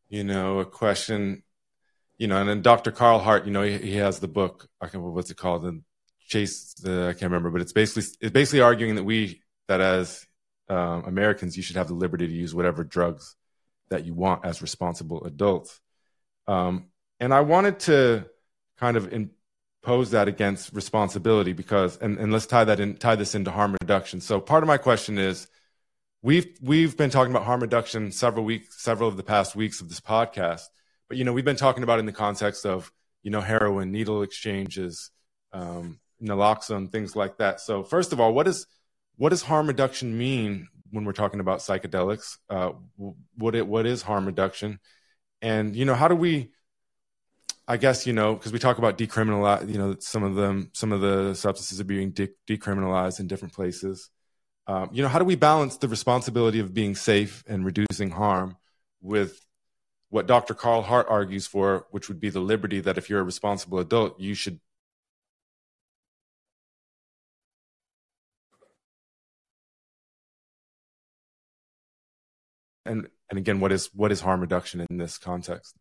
you know, a question, you know, and then Dr. Carl Hart, you know, he, he has the book, I can't remember what's it called, and Chase, the, I can't remember, but it's basically, it's basically arguing that we, that as um, Americans, you should have the liberty to use whatever drugs that you want as responsible adults. Um, and I wanted to kind of impose that against responsibility because, and, and let's tie that in, tie this into harm reduction. So part of my question is, we've we've been talking about harm reduction several weeks, several of the past weeks of this podcast. But you know, we've been talking about in the context of you know heroin, needle exchanges, um, naloxone, things like that. So first of all, what is what does harm reduction mean when we're talking about psychedelics? Uh, what it what is harm reduction? And you know, how do we? I guess you know because we talk about decriminalize. You know, some of them, some of the substances are being de- decriminalized in different places um, you know, how do we balance the responsibility of being safe and reducing harm with what Dr. Carl Hart argues for, which would be the liberty that if you're a responsible adult, you should and and again what is what is harm reduction in this context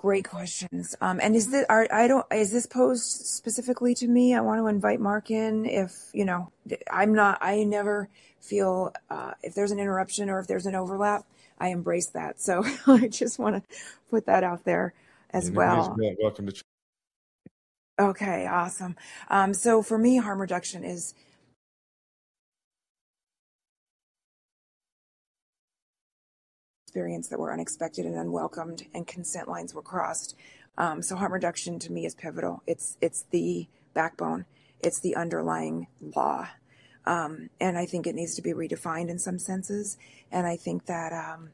Great questions. Um, and is this are, I don't is this posed specifically to me? I want to invite Mark in. If you know, I'm not. I never feel uh, if there's an interruption or if there's an overlap, I embrace that. So I just want to put that out there as well. Welcome to. Okay, awesome. Um, so for me, harm reduction is experience that were unexpected and unwelcomed, and consent lines were crossed. Um, so harm reduction to me is pivotal. It's it's the backbone. It's the underlying law, um, and I think it needs to be redefined in some senses. And I think that um,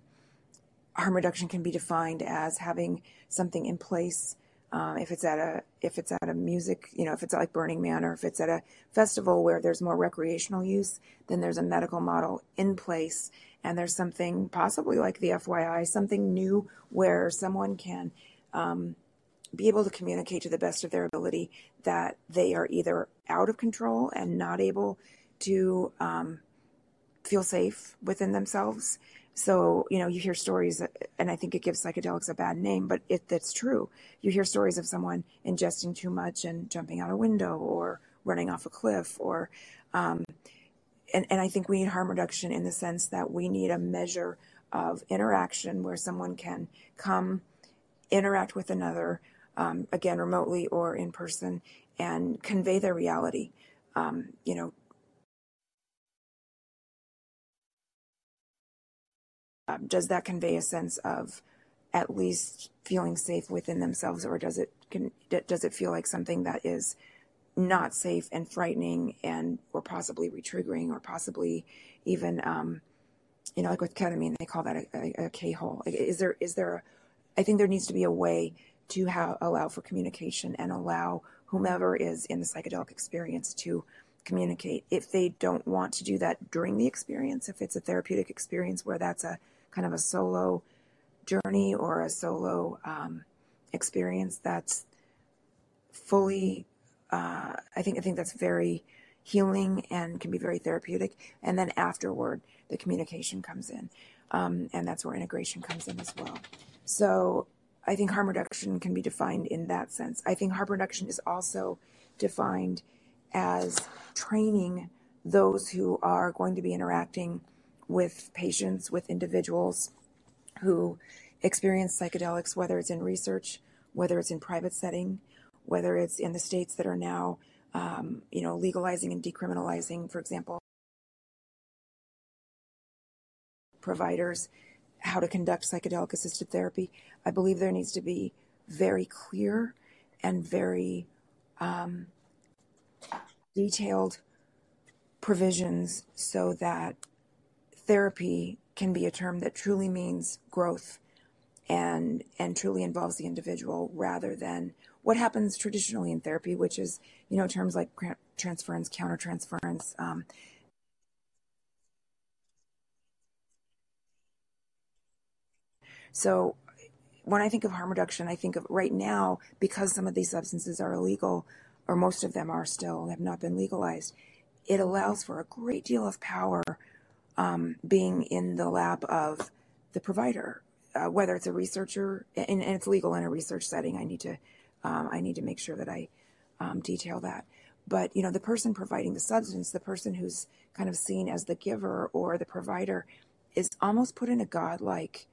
harm reduction can be defined as having something in place. Um, if it's at a if it's at a music, you know, if it's like Burning Man, or if it's at a festival where there's more recreational use, then there's a medical model in place and there's something possibly like the FYI, something new where someone can um, be able to communicate to the best of their ability that they are either out of control and not able to um, feel safe within themselves. So, you know, you hear stories, and I think it gives psychedelics a bad name, but it, that's true. You hear stories of someone ingesting too much and jumping out a window or running off a cliff or um, and, and I think we need harm reduction in the sense that we need a measure of interaction where someone can come interact with another, um, again, remotely or in person, and convey their reality. Um, you know, uh, does that convey a sense of at least feeling safe within themselves, or does it can, does it feel like something that is not safe and frightening and or possibly retriggering or possibly even um, you know like with ketamine they call that a, a, a k-hole. Is there is there I think there needs to be a way to have, allow for communication and allow whomever is in the psychedelic experience to communicate. If they don't want to do that during the experience if it's a therapeutic experience where that's a kind of a solo journey or a solo um, experience that's fully uh, I think I think that's very healing and can be very therapeutic. And then afterward, the communication comes in, um, and that's where integration comes in as well. So I think harm reduction can be defined in that sense. I think harm reduction is also defined as training those who are going to be interacting with patients, with individuals who experience psychedelics, whether it's in research, whether it's in private setting, whether it's in the states that are now, um, you know, legalizing and decriminalizing, for example, providers, how to conduct psychedelic assisted therapy. I believe there needs to be very clear and very um, detailed provisions so that therapy can be a term that truly means growth and and truly involves the individual rather than what happens traditionally in therapy, which is, you know, terms like transference, countertransference. Um, so when I think of harm reduction, I think of right now, because some of these substances are illegal, or most of them are still, have not been legalized, it allows for a great deal of power um, being in the lap of the provider, uh, whether it's a researcher, and, and, it's legal in a research setting. I need to um, I need to make sure that I um, detail that. But you know, the person providing the substance, the person who's kind of seen as the giver or the provider, is almost put in a godlike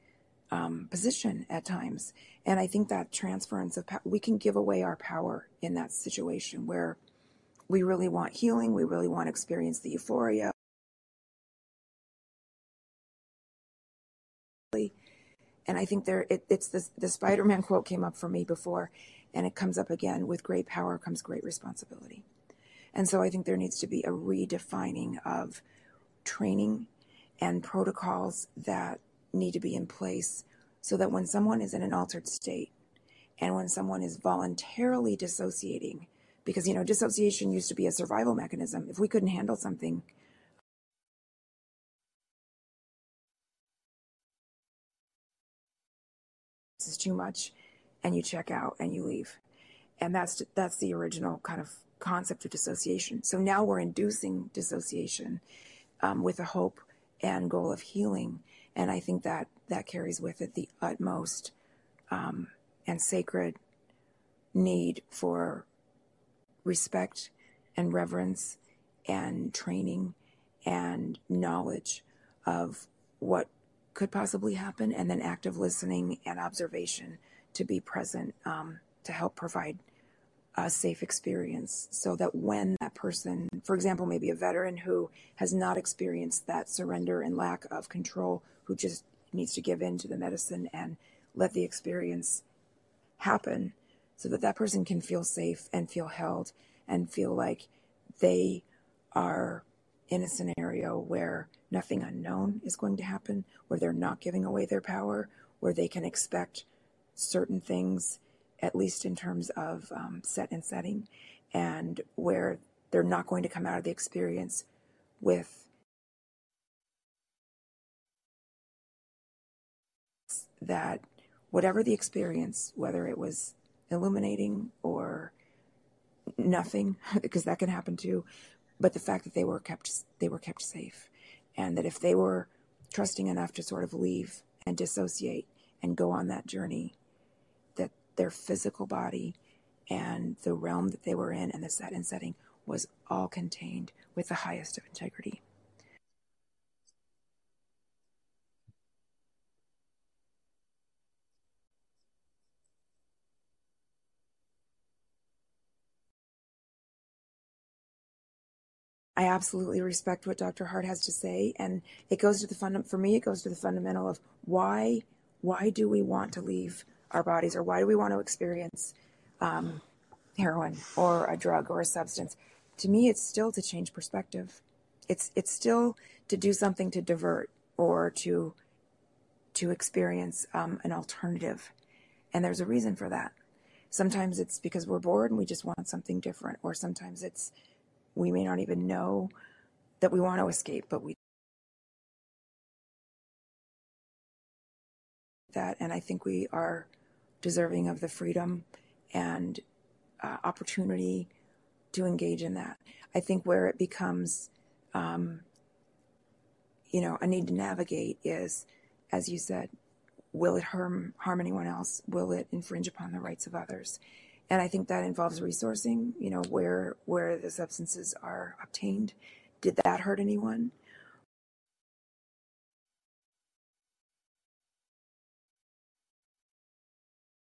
um, position at times. And I think that transference of power, we can give away our power in that situation where we really want healing, we really want to experience the euphoria. And I think there, it, it's this, the Spider-Man quote came up for me before, and it comes up again with great power comes great responsibility. And so I think there needs to be a redefining of training and protocols that need to be in place so that when someone is in an altered state and when someone is voluntarily dissociating, because, you know, dissociation used to be a survival mechanism. If we couldn't handle something, this is too much and you check out and you leave. And that's that's the original kind of concept of dissociation. So now we're inducing dissociation um, with a hope and goal of healing, and I think that that carries with it the utmost um, and sacred need for respect and reverence and training and knowledge of what could possibly happen, and then active listening and observation to be present um, to help provide a safe experience so that when that person, for example, maybe a veteran who has not experienced that surrender and lack of control, who just needs to give in to the medicine and let the experience happen so that that person can feel safe and feel held and feel like they are in a scenario where nothing unknown is going to happen, where they're not giving away their power, where they can expect certain things at least in terms of um, set and setting, and where they're not going to come out of the experience with that whatever the experience, whether it was illuminating or nothing, because that can happen too, but the fact that they were kept they were kept safe, and that if they were trusting enough to sort of leave and dissociate and go on that journey their physical body and the realm that they were in and the set and setting was all contained with the highest of integrity. I absolutely respect what Dr. Hart has to say, and it goes to the fund. For me, it goes to the fundamental of why why do we want to leave our bodies or why do we want to experience um, heroin or a drug or a substance? To me it's still to change perspective. It's it's still to do something to divert or to to experience um, an alternative. And there's a reason for that. Sometimes it's because we're bored and we just want something different or sometimes it's we may not even know that we want to escape but we that and i think we are deserving of the freedom and uh, opportunity to engage in that. I think where it becomes, um, you know, a need to navigate is, as you said, will it harm harm anyone else? Will it infringe upon the rights of others? And I think that involves resourcing. You know, where where the substances are obtained. Did that hurt anyone?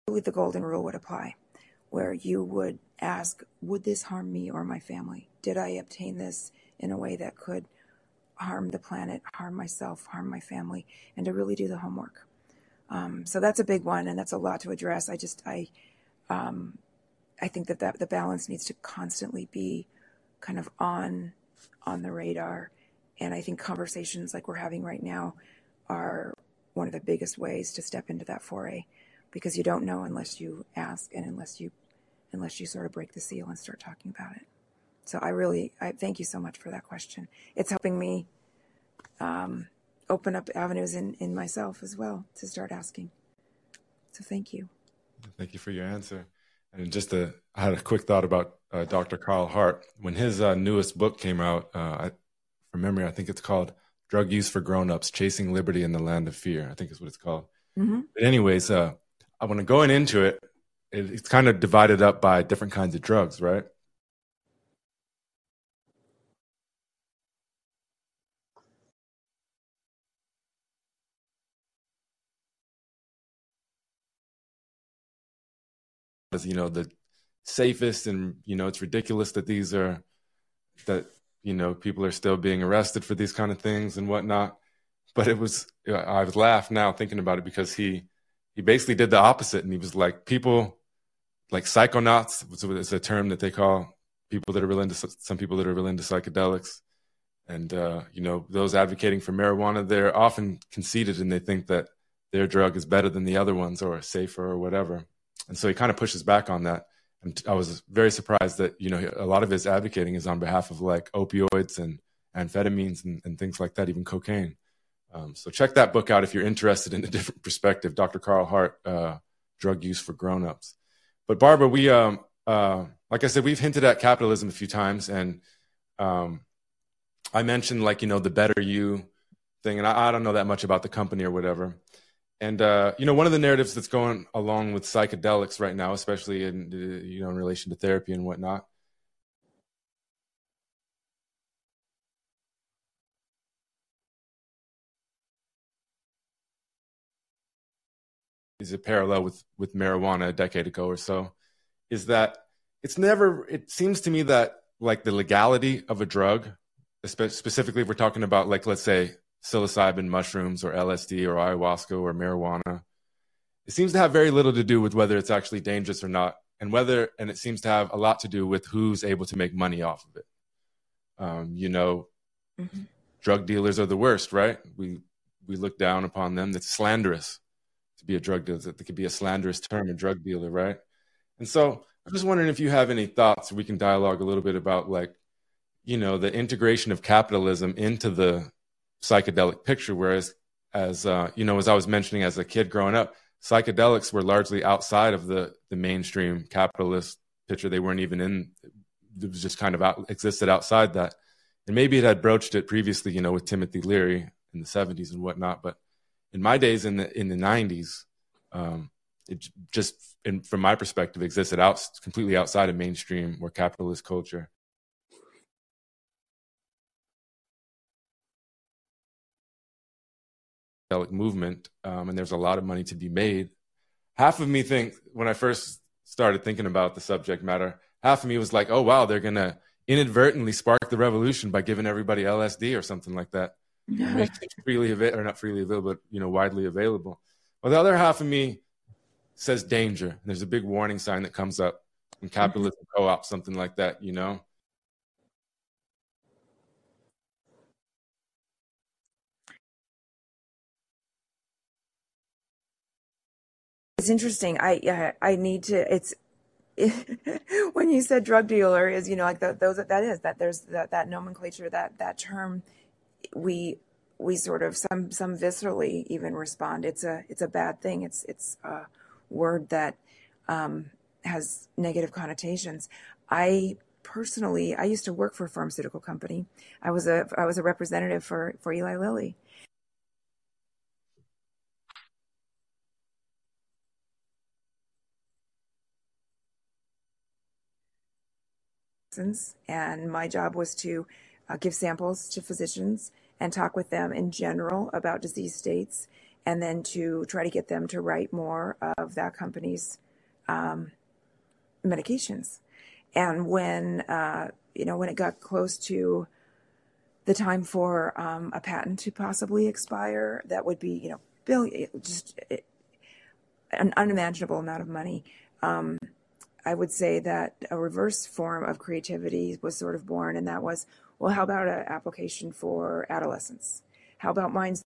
The golden rule would apply, where you would ask, Would this harm me or my family? Did I obtain this in a way that could harm the planet, harm myself, harm my family, and to really do the homework? Um, so that's a big one, and that's a lot to address. I just, I, um, I think that, that the balance needs to constantly be kind of on on the radar, and I think conversations like we're having right now are one of the biggest ways to step into that foray because you don't know unless you ask and unless you unless you sort of break the seal and start talking about it. So I really I thank you so much for that question. It's helping me um, open up avenues in in myself as well to start asking. So thank you. Thank you for your answer. And just a, I had a quick thought about uh, Dr. Carl Hart when his uh, newest book came out. Uh, I, from memory, I think it's called "Drug Use for Grown-ups: Chasing Liberty in the Land of Fear." I think is what it's called. Mm-hmm. But anyways, uh, when going into it, it, it's kind of divided up by different kinds of drugs, right? As you know, the safest, and you know, it's ridiculous that these are that you know people are still being arrested for these kind of things and whatnot. But it was I was laugh now thinking about it because he he basically did the opposite. And he was like people like psychonauts is a term that they call people that are real into some people that are real into psychedelics. And uh, you know those advocating for marijuana they're often conceited and they think that their drug is better than the other ones or safer or whatever. And so he kind of pushes back on that. And i was very surprised that you know a lot of his advocating is on behalf of like opioids and amphetamines and, and things like that even cocaine um, so check that book out if you're interested in a different perspective. Dr. Carl Hart, uh, Drug Use for Grown-ups. But Barbara, we, um, uh, like I said, we've hinted at capitalism a few times, and um, I mentioned like you know the better you thing, and I, I, don't know that much about the company or whatever. And uh, you know, one of the narratives that's going along with psychedelics right now, especially in you know in relation to therapy and whatnot, is a parallel with with marijuana a decade ago or so is that it's never. It seems to me that like the legality of a drug, specifically if we're talking about like let's say psilocybin mushrooms or LSD or ayahuasca or marijuana, it seems to have very little to do with whether it's actually dangerous or not, and whether and it seems to have a lot to do with who's able to make money off of it. Um, you know, mm-hmm. drug dealers are the worst, right? We we look down upon them. That's slanderous be a drug dealer. That could be a slanderous term, a drug dealer, right? And so I'm just wondering if you have any thoughts. We can dialogue a little bit about like, you know, the integration of capitalism into the psychedelic picture. Whereas, as uh, you know, as I was mentioning, as a kid growing up, psychedelics were largely outside of the the mainstream capitalist picture. They weren't even in. It was just kind of out, existed outside that, and maybe it had broached it previously, you know, with Timothy Leary in the '70s and whatnot. But in my days in the in the '90s, um, it just, in, from my perspective, existed out completely outside of mainstream or capitalist culture. movement, um, and there's a lot of money to be made. Half of me think when I first started thinking about the subject matter, half of me was like, "Oh wow, they're gonna inadvertently spark the revolution by giving everybody LSD or something like that, freely available or not freely available, but you know widely available." Well, the other half of me says danger. There's a big warning sign that comes up when mm-hmm. capitalism mm-hmm. co-op something like that, you know. It's interesting. I I need to. It's when you said drug dealer is you know like the, those that is that there's that that nomenclature that that term we we sort of some some viscerally even respond. It's a it's a bad thing. It's it's a word that um, has negative connotations. I personally I used to work for a pharmaceutical company. I was a I was a representative for for Eli Lilly and my job was to uh, give samples to physicians and talk with them in general about disease states, and then to try to get them to write more of that company's um, medications. And when uh, you know when it got close to the time for um, a patent to possibly expire, that would be you know billion just an unimaginable amount of money. Um, I would say that a reverse form of creativity was sort of born, and that was, well, how about an application for adolescents? How about minds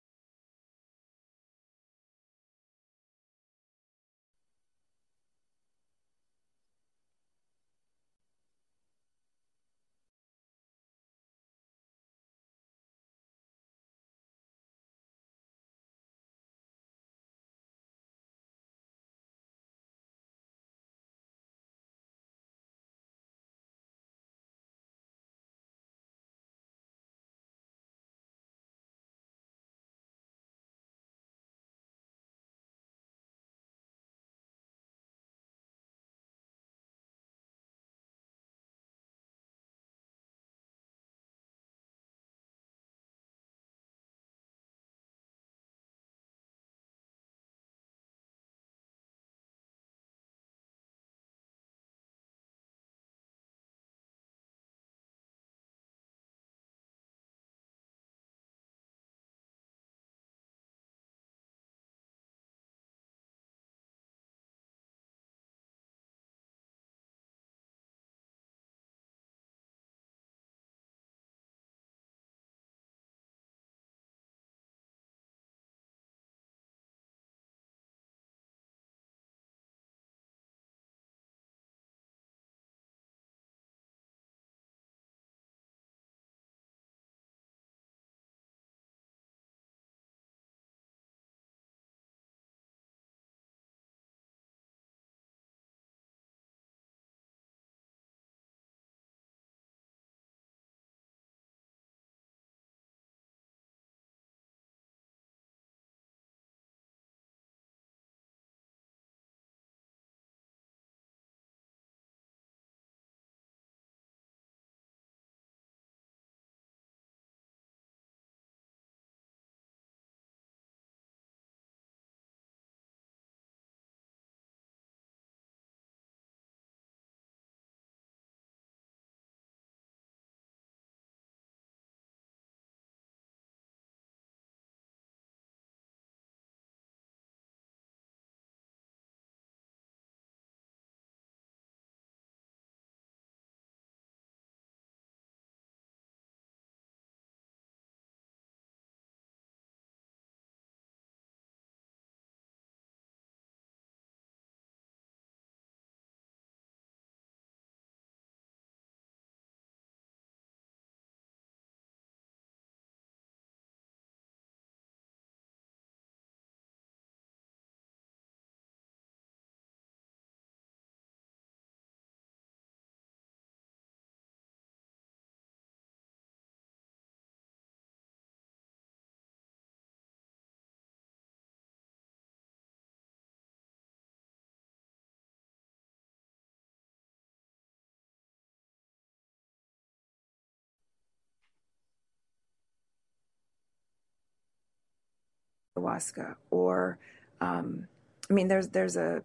ayahuasca or um, I mean there's there's a,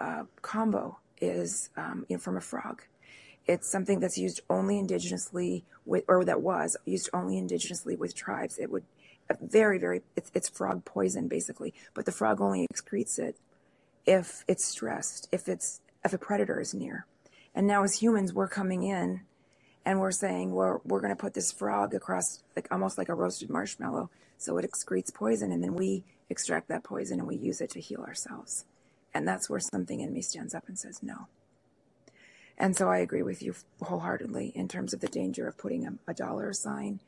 a kambo is um, you know, from a frog. It's something that's used only indigenously with, or that was used only indigenously with tribes. It would very, very, it's, it's frog poison basically, but the frog only excretes it if it's stressed, if it's, if a predator is near. And now as humans, we're coming in and we're saying, well, we're going to put this frog across like almost like a roasted marshmallow. So it excretes poison and then we extract that poison and we use it to heal ourselves. And that's where something in me stands up and says no. And so I agree with you wholeheartedly in terms of the danger of putting a, a dollar sign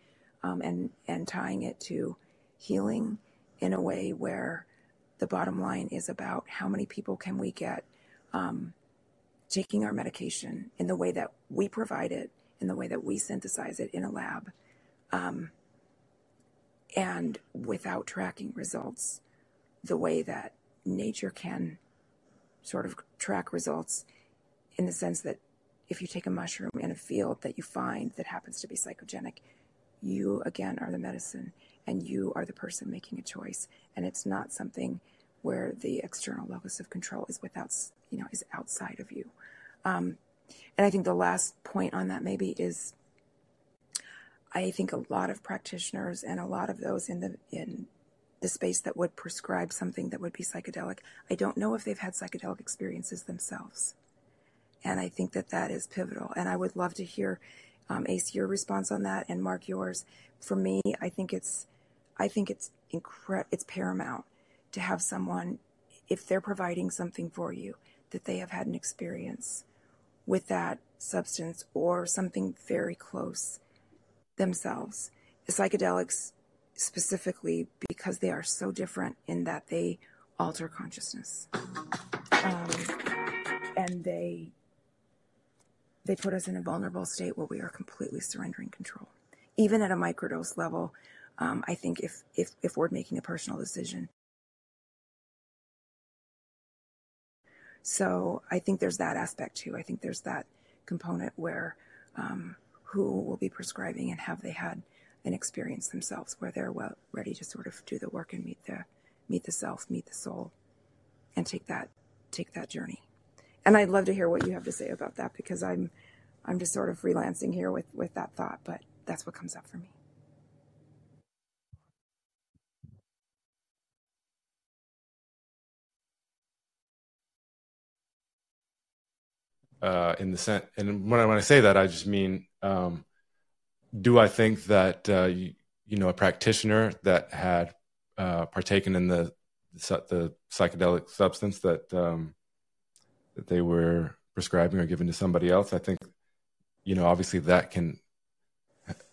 um, and and tying it to healing in a way where the bottom line is about how many people can we get um, taking our medication in the way that we provide it, in the way that we synthesize it in a lab, um, and without tracking results, the way that nature can sort of track results in the sense that if you take a mushroom in a field that you find that happens to be psychogenic, you again are the medicine and you are the person making a choice. And it's not something where the external locus of control is without, you know, is outside of you. Um, and I think the last point on that maybe is I think a lot of practitioners and a lot of those in the in the space that would prescribe something that would be psychedelic, I don't know if they've had psychedelic experiences themselves. And I think that that is pivotal. And I would love to hear, um, Ace, your response on that and Mark, yours. For me, I think it's, I think it's incre- it's paramount to have someone, if they're providing something for you, that they have had an experience with that substance or something very close themselves. The psychedelics specifically because they are so different in that they alter consciousness. Um, and they they put us in a vulnerable state where we are completely surrendering control. Even at a microdose level, um, I think if, if, if we're making a personal decision. So I think there's that aspect too. I think there's that component where um, who will be prescribing and have they had an experience themselves where they're well ready to sort of do the work and meet the meet the self, meet the soul, and take that take that journey and I'd love to hear what you have to say about that because I'm I'm just sort of freelancing here with with that thought, but that's what comes up for me. Uh, in the sense, and when I, when I say that, I just mean, um, do I think that uh, you, you, know a practitioner that had uh, partaken in the the psychedelic substance that um, that they were prescribing or given to somebody else. I think, you know, obviously that can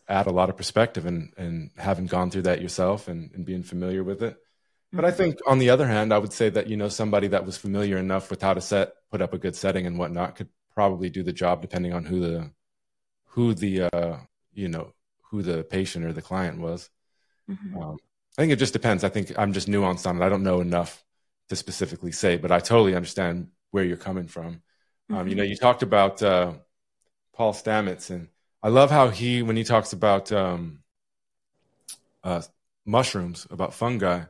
add a lot of perspective and, and having gone through that yourself and, and being familiar with it. But I mm-hmm. think on the other hand, I would say that, you know, somebody that was familiar enough with how to set, put up a good setting and whatnot could probably do the job depending on who the, who the, uh, you know, who the patient or the client was. Mm-hmm. Um, I think it just depends. I think I'm just nuanced on it. I don't know enough to specifically say, but I totally understand where you're coming from. Mm-hmm. Um, you know, mm-hmm. you talked about uh, Paul Stamets, and I love how he, when he talks about um, uh, mushrooms, about fungi, and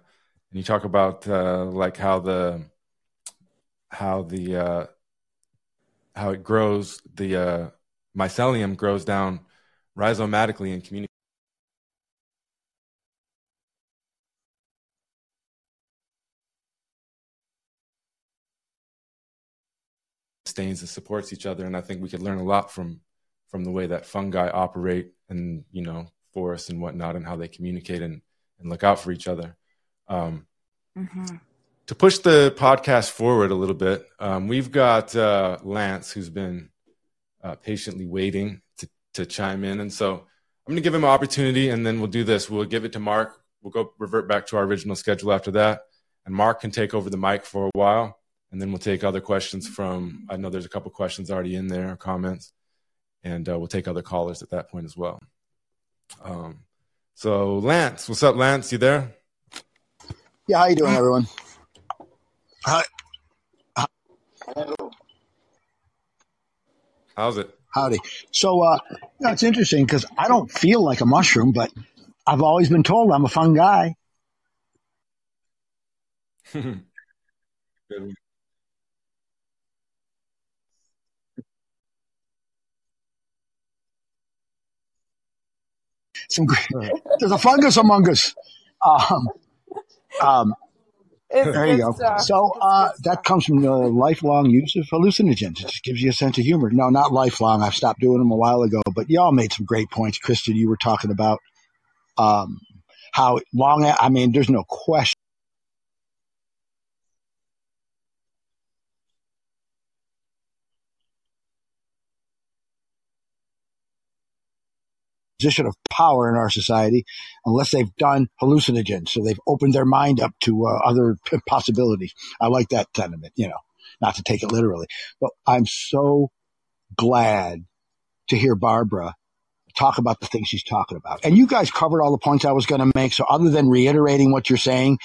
you talk about uh, like how the how the uh, how it grows, the uh, mycelium grows down rhizomatically and communicates. sustains and supports each other. And I think we could learn a lot from from the way that fungi operate and you know forests and whatnot and how they communicate and, and look out for each other. Um, mm-hmm. To push the podcast forward a little bit, um, we've got uh, Lance who's been uh, patiently waiting to, to chime in, and so I'm going to give him an opportunity, and then we'll do this. We'll give it to Mark. We'll go revert back to our original schedule after that, and Mark can take over the mic for a while and then we'll take other questions from. I know there's a couple questions already in there, comments, and uh, we'll take other callers at that point as well. Um, so Lance, what's up, Lance? You there? Yeah, how you doing, everyone? Hi. How's it? Howdy. So, uh, you know, it's interesting because I don't feel like a mushroom, but I've always been told I'm a fun guy. Good one. Some great, there's a fungus among us. Um, um, It's there you go. stuff. So uh, that comes from the lifelong use of hallucinogens. It just gives you a sense of humor. No, not lifelong. I've stopped doing them a while ago. But y'all made some great points, Christian. You were talking about um, how long. I mean, there's no question. Position of power in our society, unless they've done hallucinogens, so they've opened their mind up to uh, other possibilities. I like that sentiment, you know, not to take it literally, but I'm so glad to hear Barbara talk about the things she's talking about. And you guys covered all the points I was going to make. So other than reiterating what you're saying,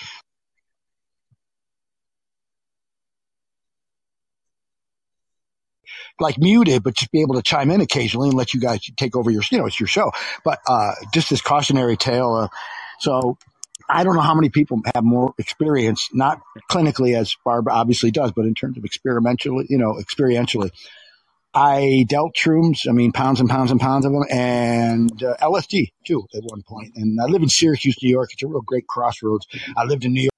like muted, but just be able to chime in occasionally and let you guys take over your, you know, it's your show. But uh, just this cautionary tale. Uh, so I don't know how many people have more experience, not clinically as Barbara obviously does, but in terms of experimentally, you know, experientially. I dealt shrooms, I mean, pounds and pounds and pounds of them, and uh, LSD too at one point. And I live in Syracuse, New York. It's a real great crossroads. I lived in New York.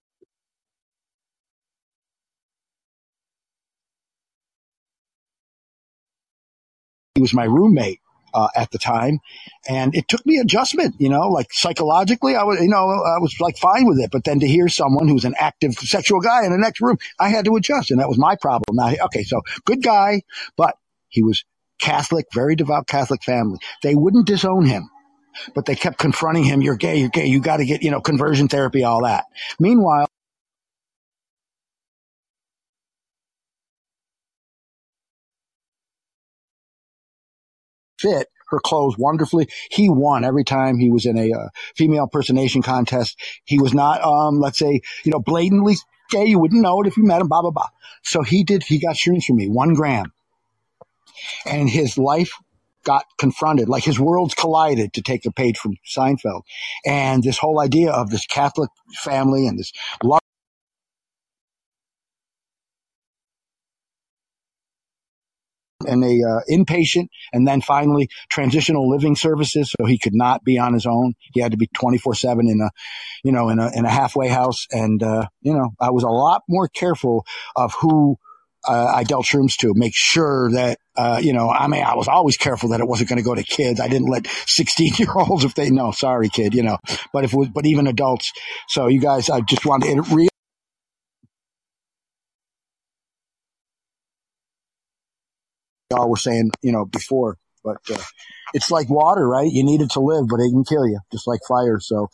He was my roommate uh, at the time, and it took me adjustment. You know, like psychologically, I was, you know, I was like fine with it. But then to hear someone who's an active sexual guy in the next room, I had to adjust, and that was my problem. Now, okay, so good guy, but he was Catholic, very devout Catholic family. They wouldn't disown him, but they kept confronting him. You're gay. You're gay. You got to get, you know, conversion therapy, all that. Meanwhile. Fit her clothes wonderfully. He won every time he was in a uh, female impersonation contest. He was not, um, let's say, you know, blatantly gay. You wouldn't know it if you met him, blah, blah, blah. So he did, he got shrooms from me, one gram. And his life got confronted, like his worlds collided to take a page from Seinfeld. And this whole idea of this Catholic family and this love. And a uh, inpatient and then finally transitional living services so he could not be on his own. He had to be 24/7 in a you know in a in a halfway house. And uh, you know I was a lot more careful of who uh, I dealt shrooms to make sure that uh, you know I mean I was always careful that it wasn't going to go to kids. I didn't let 16 year olds if they know sorry kid you know. But if it was but even adults. So you guys I just wanted to re- y'all were saying, you know, before. But uh, it's like water, right? You need it to live, but it can kill you, just like fire. So,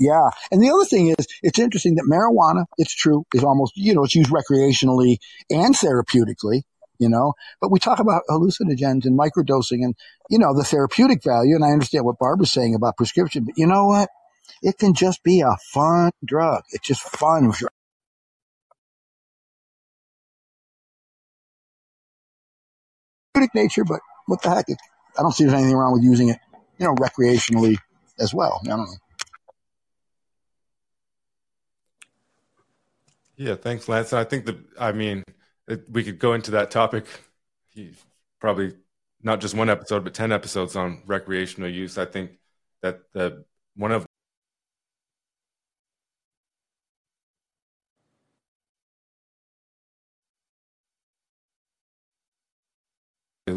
yeah. And the other thing is, it's interesting that marijuana, it's true, is almost, you know, it's used recreationally and therapeutically, you know. But we talk about hallucinogens and microdosing and, you know, the therapeutic value. And I understand what Barbara's saying about prescription, but you know what? It can just be a fun drug. It's just fun therapeutic nature, but what the heck? I don't see there's anything wrong with using it, you know, recreationally as well. I don't know. Yeah, thanks, Lance. I think that I mean it, we could go into that topic. He, probably not just one episode, but ten episodes on recreational use. I think that the one of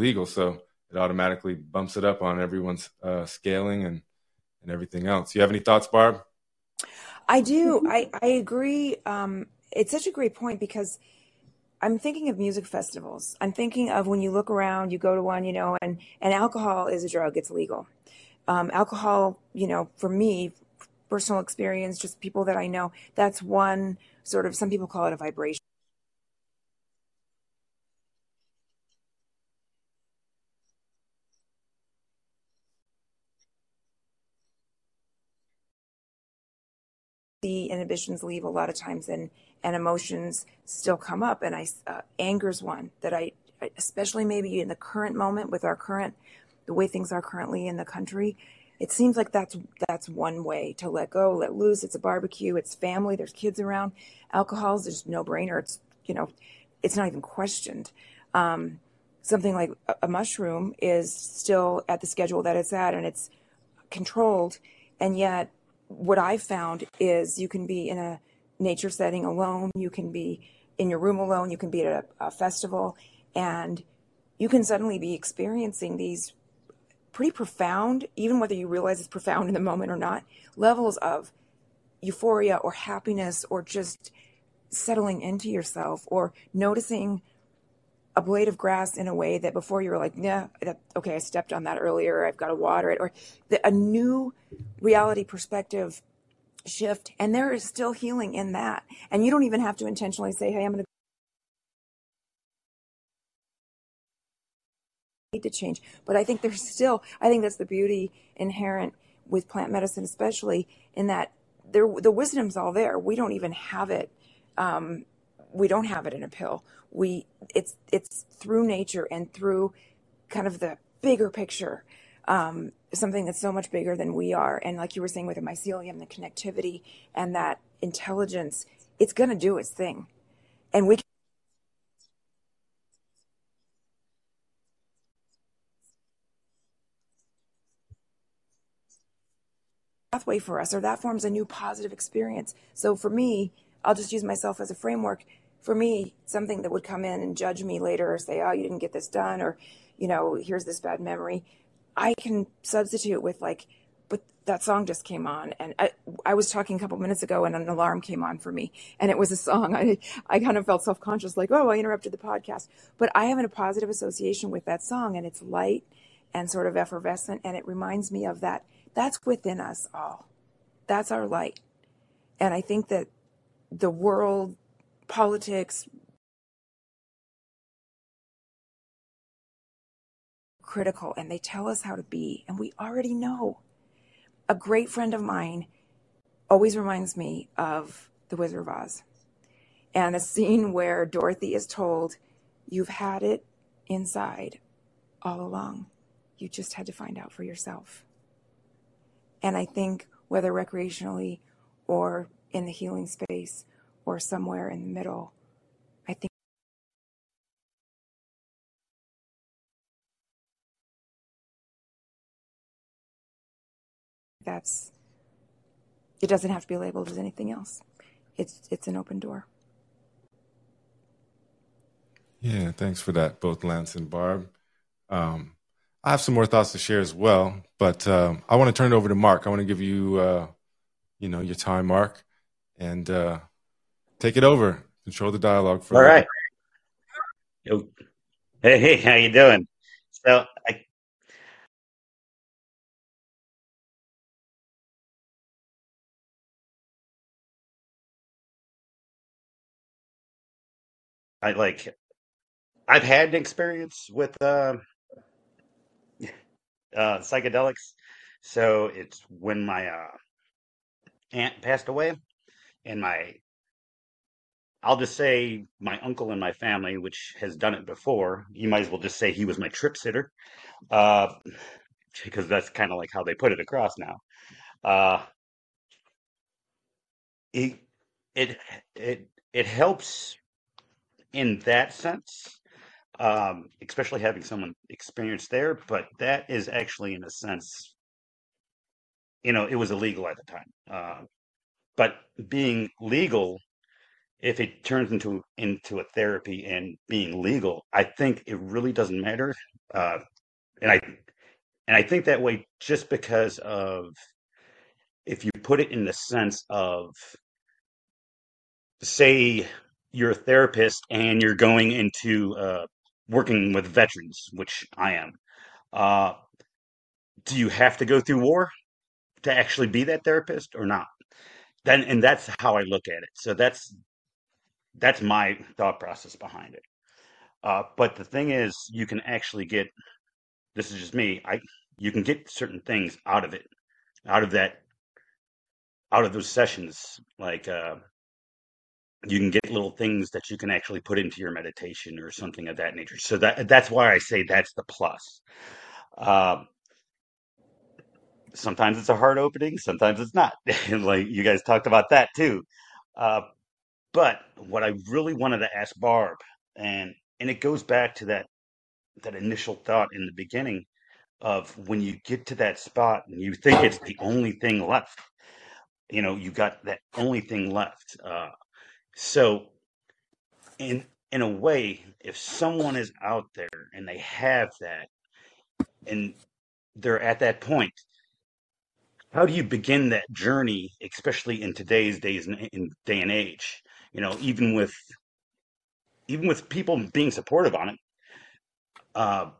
illegal, so it automatically bumps it up on everyone's uh, scaling and and everything else. You have any thoughts, Barb? I do. I, I agree. Um, it's such a great point because I'm thinking of music festivals. I'm thinking of when you look around, you go to one, you know, and, and alcohol is a drug, it's legal. Um, alcohol, you know, for me, personal experience, just people that I know, that's one sort of, some people call it a vibration. The inhibitions leave a lot of times and and emotions still come up and i uh, anger's one that I, especially maybe in the current moment with our current the way things are currently in the country, it seems like that's that's one way to let go, let loose. It's a barbecue, it's family, there's kids around. Alcohol is just no brainer. It's you know, it's not even questioned. Um, something like a, a mushroom is still at the schedule that it's at, and it's controlled. And yet, what I've found is you can be in a nature setting alone, you can be in your room alone, you can be at a, a festival, and you can suddenly be experiencing these pretty profound, even whether you realize it's profound in the moment or not, levels of euphoria or happiness or just settling into yourself or noticing a blade of grass in a way that before you were like, yeah, okay, I stepped on that earlier. I've got to water it, or the, a new reality perspective shift. And there is still healing in that. And you don't even have to intentionally say, hey, I'm going to need to change. But I think there's still, I think that's the beauty inherent with plant medicine, especially in that there, the wisdom's all there. We don't even have it. Um, we don't have it in a pill. We, it's, it's through nature and through kind of the bigger picture. Um, something that's so much bigger than we are. And like you were saying with the mycelium, the connectivity and that intelligence, it's going to do its thing. And we Can- pathway for us or that forms a new positive experience. So for me, I'll just use myself as a framework. For me, something that would come in and judge me later or say, oh, you didn't get this done, or, you know, here's this bad memory. I can substitute with like, but that song just came on. And I, I was talking a couple minutes ago and an alarm came on for me and it was a song. I, I kind of felt self conscious, like, oh, I interrupted the podcast. But I have a positive association with that song and it's light and sort of effervescent. And it reminds me of that that's within us all. That's our light. And I think that the world, politics, critical and they tell us how to be, and we already know. A great friend of mine always reminds me of The Wizard of Oz and a scene where Dorothy is told, You've had it inside all along. You just had to find out for yourself. And I think whether recreationally or in the healing space or somewhere in the middle, I think that's it doesn't have to be labeled as anything else. It's it's an open door. Yeah, thanks for that, both Lance and Barb. Um, I have some more thoughts to share as well, but um, I want to turn it over to Mark. I want to give you, uh, you know, your time, Mark, and uh, take it over. Control the dialogue. For All right. Yo. Hey, hey, how you doing? So I. I like I've had an experience with uh, uh, psychedelics. So it's when my uh, aunt passed away, and my I'll just say my uncle and my family, which has done it before. You might as well just say he was my trip sitter, uh, because that's kind of like how they put it across now. Uh, it it it it helps in that sense um, especially having someone experienced there. But that is actually, in a sense, you know, it was illegal at the time. Uh, but being legal, if it turns into into a therapy and being legal, I think it really doesn't matter. Uh, and I and I think that way just because of if you put it in the sense of say you're a therapist and you're going into uh, working with veterans, which I am. Uh, do you have to go through war to actually be that therapist or not? Then, and that's how I look at it. So that's that's my thought process behind it. Uh, but the thing is, you can actually get. This is just me. I you can get certain things out of it, out of that, out of those sessions. Like uh, you can get little things that you can actually put into your meditation or something of that nature. So that that's why I say that's the plus. Um, sometimes it's a hard opening, sometimes it's not. And like you guys talked about that too. Uh, but what I really wanted to ask Barb, and and it goes back to that that initial thought in the beginning of when you get to that spot and you think it's the only thing left. You know, you got that only thing left. Uh, so in in a way, if someone is out there and they have that and they're at that point, how do you begin that journey, especially in today's days and in day and age? You know, even with even with people being supportive on it, uh,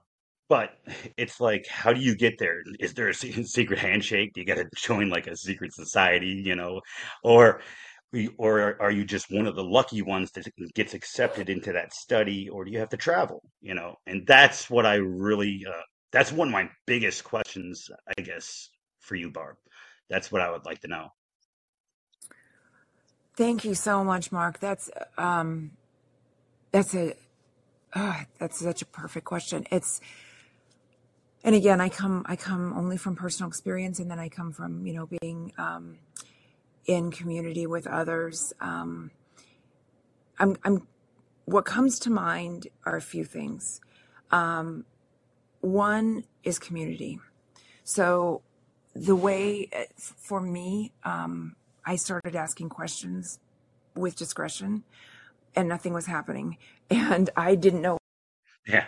but it's like, how do you get there? Is there a secret handshake? Do you got to join like a secret society? You know, or or are you just one of the lucky ones that gets accepted into that study, or do you have to travel? You know, and that's what I really uh, that's one of my biggest questions, I guess, for you, Barb. That's what I would like to know. Thank you so much, Mark. That's um, that's a ah, that's such a perfect question. It's and again, I come I come only from personal experience, and then I come from you know being um, in community with others. Um, I'm I'm what comes to mind are a few things. Um, one is community. So the way uh, for me, um, I started asking questions with discretion, and nothing was happening, and I didn't know Yeah.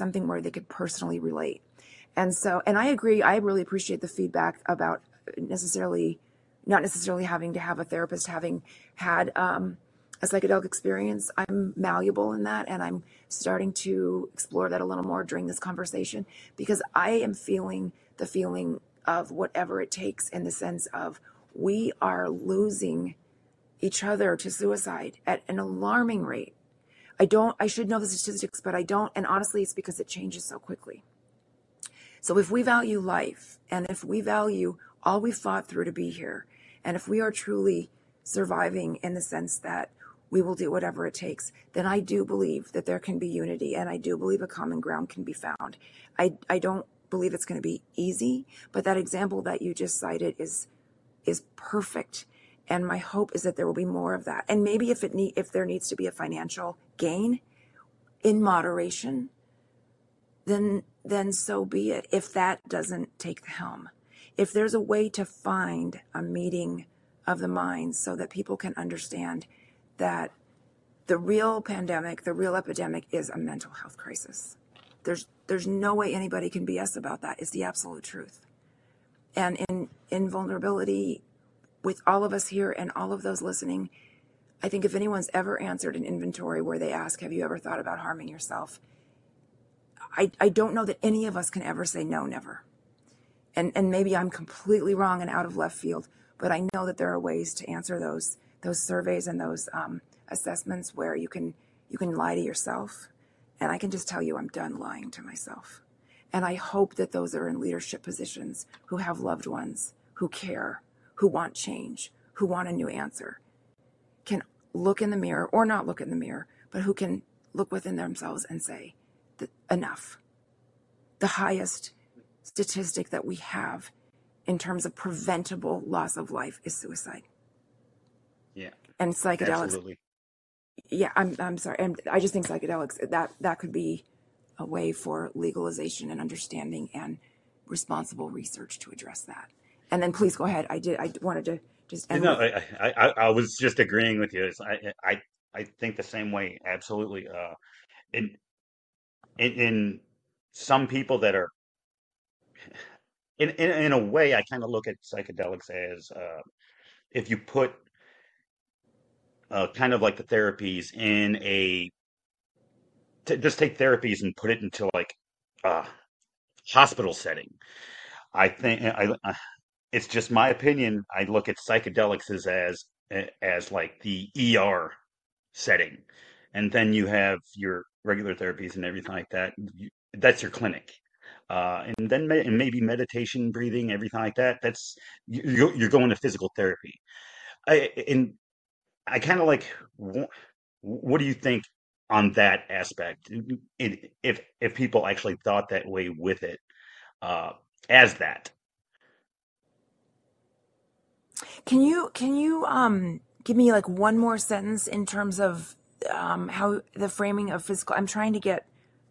Something where they could personally relate. And so, and I agree, I really appreciate the feedback about necessarily, not necessarily having to have a therapist, having had um, a psychedelic experience. I'm malleable in that, and I'm starting to explore that a little more during this conversation because I am feeling the feeling of whatever it takes in the sense of we are losing each other to suicide at an alarming rate. I don't, I should know the statistics, but I don't. And honestly, it's because it changes so quickly. So if we value life and if we value all we fought through to be here, and if we are truly surviving in the sense that we will do whatever it takes, then I do believe that there can be unity and I do believe a common ground can be found. I, I don't believe it's going to be easy, but that example that you just cited is is perfect. And my hope is that there will be more of that. And maybe if it need, if there needs to be a financial gain in moderation, then then so be it. If that doesn't take the helm, if there's a way to find a meeting of the minds so that people can understand that the real pandemic, the real epidemic is a mental health crisis. There's there's no way anybody can BS about that. It's the absolute truth. And in in vulnerability with all of us here and all of those listening, I think if anyone's ever answered an inventory where they ask, Have you ever thought about harming yourself? I, I don't know that any of us can ever say no, never. And, and maybe I'm completely wrong and out of left field, but I know that there are ways to answer those those surveys and those um, assessments where you can you can lie to yourself. And I can just tell you, I'm done lying to myself. And I hope that those are in leadership positions who have loved ones who care, who want change, who want a new answer, look in the mirror or not look in the mirror, but who can look within themselves and say, enough. The highest statistic that we have in terms of preventable loss of life is suicide. Yeah. And psychedelics. Absolutely. Yeah, I'm I'm sorry. And I just think psychedelics that that could be a way for legalization and understanding and responsible research to address that. And then please go ahead. I did. I wanted to just. No, I, I, I, I was just agreeing with you. It's- I, I, I think the same way. Absolutely. Uh, in, in, in some people that are, in, in, in a way, I kind of look at psychedelics as, uh, if you put, uh, kind of like the therapies in a, just take therapies and put it into like a hospital setting. I think I, I it's just my opinion. I look at psychedelics as as as like the ER setting, and then you have your regular therapies and everything like that. You, that's your clinic, uh, and then me, and maybe meditation, breathing, everything like that. That's you, you're going to physical therapy. I and I kind of like. What do you think on that aspect? If if people actually thought that way with it, uh, as that. Can you can you um give me like one more sentence in terms of um how the framing of physical? I'm trying to get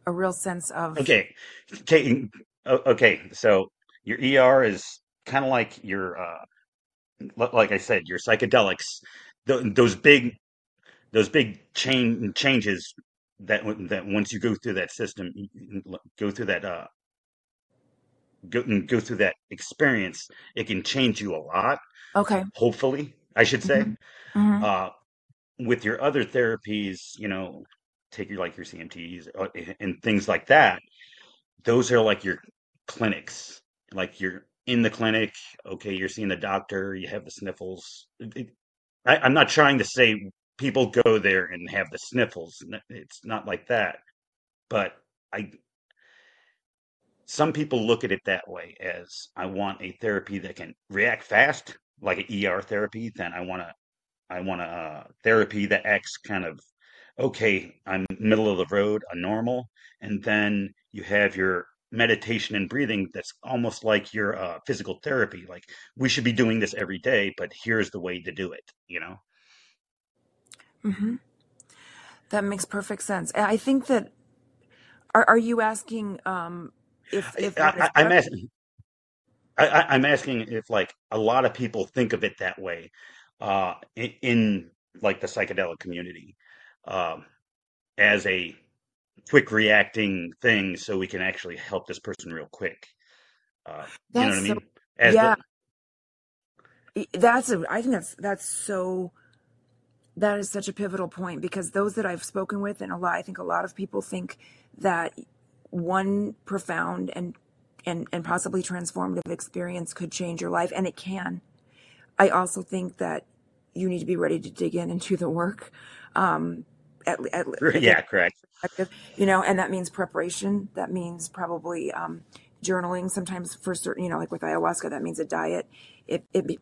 a real sense of. Okay, okay, okay. So your ER is kind of like your, uh, like I said, your psychedelics. Th those big, those big chain changes that that once you go through that system, go through that, uh, go go through that experience, it can change you a lot. Okay. Hopefully, I should say. hmm hmm Uh, with your other therapies, you know, take your like your CMTs uh, and things like that those are like your clinics. Like you're in the clinic, okay, you're seeing the doctor, you have the sniffles. It- I, I'm not trying to say people go there and have the sniffles. It's not like that. But I, some people look at it that way as I want a therapy that can react fast, like an ER therapy. Then I want to, I want a uh, therapy that acts kind of okay, I'm middle of the road, a normal, and then you have your meditation and breathing that's almost like your uh, physical therapy. Like we should be doing this every day, but here's the way to do it. You know? hmm That makes perfect sense. I think that are are you asking um if if I, I'm asking. I, I- I'm asking if like a lot of people think of it that way, uh, in, in like the psychedelic community, um, as a quick reacting thing, so we can actually help this person real quick. Uh, you know what I mean? As yeah. the That's a. I think that's that's so. That is such a pivotal point because those that I've spoken with, and a lot, I think a lot of people think that one profound and and and possibly transformative experience could change your life, and it can. I also think that you need to be ready to dig in and do the work. Um, at, at, yeah, correct. you know, and that means preparation. That means probably um, journaling. Sometimes for certain, you know, like with ayahuasca, that means a diet. It, it be,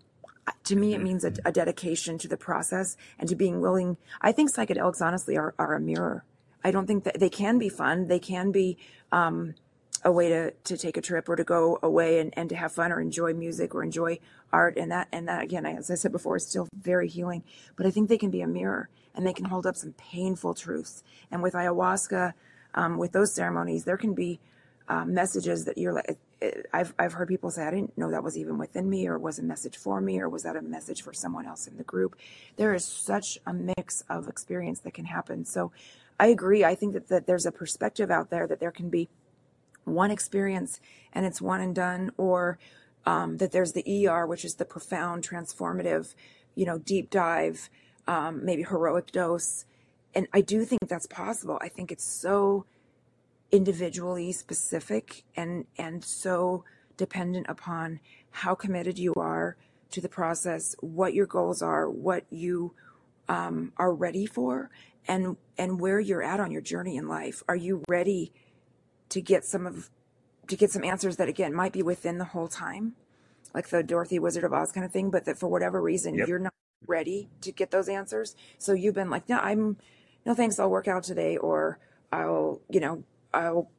to me, it means a, a dedication to the process and to being willing. I think psychedelics, honestly, are, are a mirror. I don't think that they can be fun. They can be um, a way to, to take a trip or to go away and, and to have fun or enjoy music or enjoy art. And that, and that, again, as I said before, is still very healing. But I think they can be a mirror and they can hold up some painful truths. And with ayahuasca, um, with those ceremonies, there can be uh, messages that you're like, I've, I've heard people say, I didn't know that was even within me, or was a message for me, or was that a message for someone else in the group? There is such a mix of experience that can happen. So I agree. I think that, that there's a perspective out there that there can be one experience and it's one and done, or um, that there's the ER, which is the profound, transformative, you know, deep dive, um, maybe heroic dose. And I do think that's possible. I think it's so individually specific and and so dependent upon how committed you are to the process, what your goals are, what you um, are ready for, and and where you're at on your journey in life. Are you ready to get some of to get some answers that again might be within the whole time, like the Dorothy Wizard of Oz kind of thing, but that for whatever reason Yep. you're not ready to get those answers. So you've been like, no, I'm no thanks, I'll work out today, or I'll you know I'll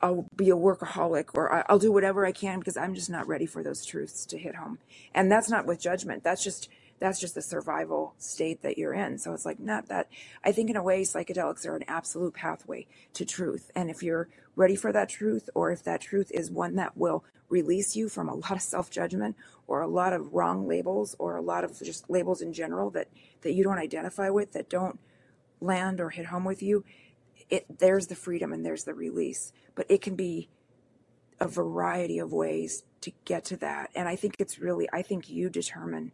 I'll be a workaholic or I'll do whatever I can because I'm just not ready for those truths to hit home. And that's not with judgment. That's just that's just the survival state that you're in. So it's like not that I think in a way psychedelics are an absolute pathway to truth. And if you're ready for that truth or if that truth is one that will release you from a lot of self-judgment or a lot of wrong labels or a lot of just labels in general that that you don't identify with that don't land or hit home with you, it there's the freedom and there's the release. But it can be a variety of ways to get to that. And I think it's really, I think you determine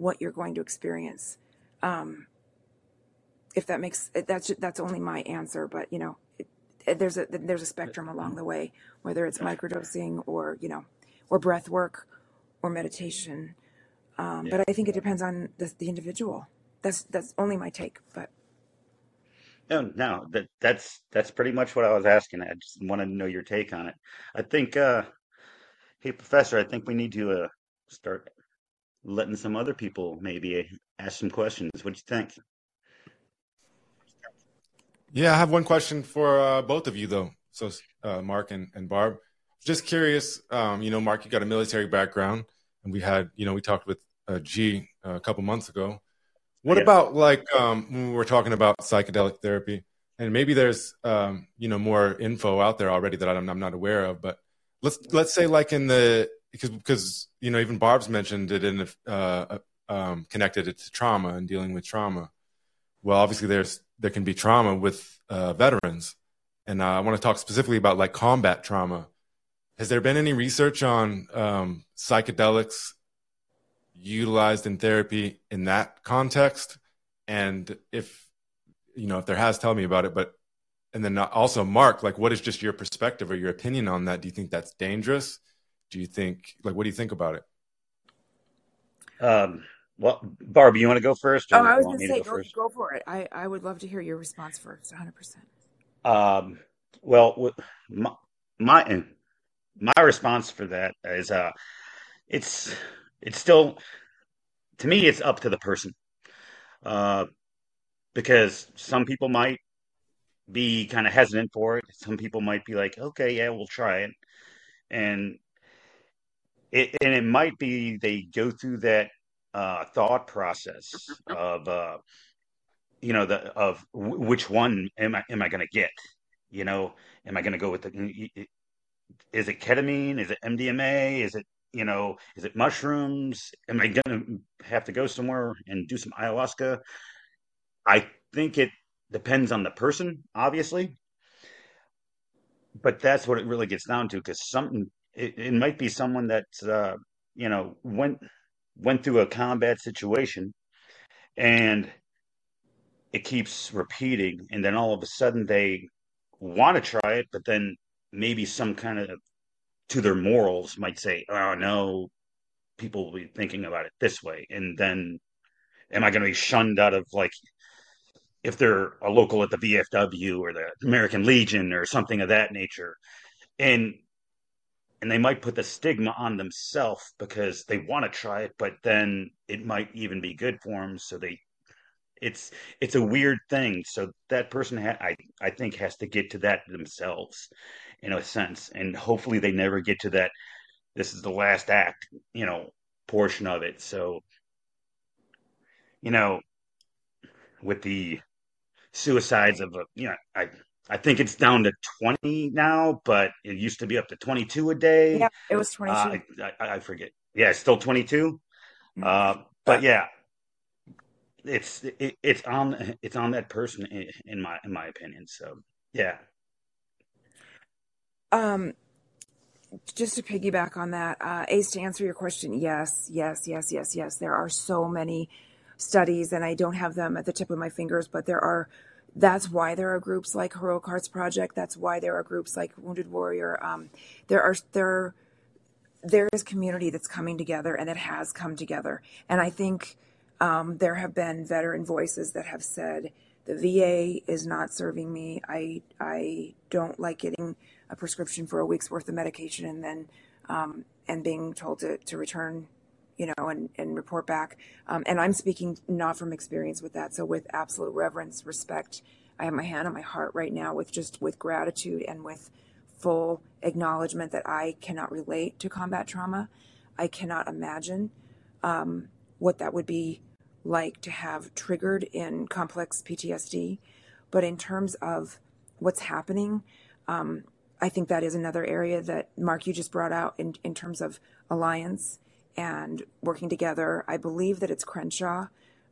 what you're going to experience. Um, if that makes that's that's only my answer, but you know, it, there's a there's a spectrum along the way, whether it's microdosing or you know, or breath work or meditation. Um, Yeah. but I think it depends on the, the individual. That's that's only my take. But No, no, that that's that's pretty much what I was asking. I just wanted to know your take on it. I think, uh, hey, Professor, I think we need to uh, start letting some other people maybe ask some questions. What do you think? Yeah, I have one question for uh, both of you, though. So, uh, Mark and, and Barb, just curious. Um, you know, Mark, you got a military background, and we had, you know, we talked with uh, G uh, couple months ago. What Yeah. about like um, when we were talking about psychedelic therapy, and maybe there's, um, you know, more info out there already that I'm, I'm not aware of. But let's let's say like in the because because you know even Barb's mentioned it in uh, uh, um, connected it to trauma and dealing with trauma. Well obviously there's there can be trauma with uh, veterans. And uh, i want to talk specifically about like combat trauma. Has there been any research on um, psychedelics utilized in therapy in that context? And if you know if there has tell me about it but and then also mark like what is just your perspective or your opinion on that? Do you think that's dangerous do you think like what do you think about it Um, well, Barb, you want to go first, or oh, I was gonna me to say, go go go for it. I I would love to hear your response first, 100. percent Um, well, my my my response for that is, uh, it's it's still to me, it's up to the person, uh, because some people might be kind of hesitant for it. Some people might be like, okay, yeah, we'll try it, and it and it might be they go through that uh, thought process of uh, you know the of w- which one am I am I going to get? You know, am I going to go with the is it ketamine? Is it MDMA? Is it you know is it mushrooms? Am I going to have to go somewhere and do some ayahuasca? I think it depends on the person, obviously. but that's what it really gets down to because something it, it might be someone that uh, you know went went through a combat situation and it keeps repeating and then all of a sudden they want to try it but then maybe some kind of to their morals might say oh no people will be thinking about it this way. And then am i going to be shunned out of like if they're a local at the vfw or the american legion or something of that nature? And and they might put the stigma on themselves because they want to try it but then it might even be good for them so they it's it's a weird thing. So that person ha- i i think has to get to that themselves in a sense and hopefully they never get to that this is the last act you know portion of it. So you know with the suicides of you know i i think it's down to 20 now but it used to be up to 22 a day Yeah, it was uh, 22. I, I, I forget yeah it's still 22 Mhm. uh but yeah it's it, it's on it's on that person in, in my in my opinion so yeah Um, just to piggyback on that, uh, Ace, to answer your question, yes, yes, yes, yes, yes. There are so many studies, and I don't have them at the tip of my fingers, but there are. That's why there are groups like Heroic Hearts Project. That's why there are groups like Wounded Warrior. Um, there are there there is community that's coming together, and it has come together. And I think um, there have been veteran voices that have said the VA is not serving me. I I don't like getting a prescription for a week's worth of medication and then um, and being told to, to return you know and, and report back. Um, and i'm speaking not from experience with that. So with absolute reverence respect i have my hand on my heart right now with just with gratitude and with full acknowledgement that i cannot relate to combat trauma. I cannot imagine um, what that would be like to have triggered in complex ptsd but in terms of what's happening um, I think that is another area that Mark you just brought out in, in terms of alliance and working together. I believe that it's Crenshaw,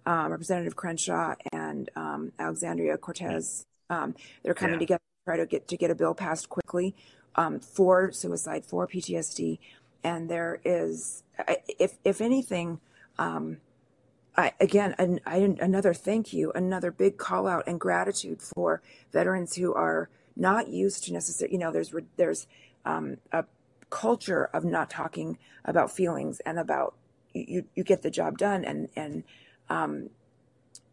um, Representative Crenshaw and um, Alexandria Cortez. Um, they're coming yeah together to try to get to get a bill passed quickly um, for suicide, for PTSD, and there is, if if anything. Um, I, again, an, I, another thank you, another big call out and gratitude for veterans who are not used to necessarily, you know, there's, there's um, a culture of not talking about feelings and about you, you get the job done and, and um,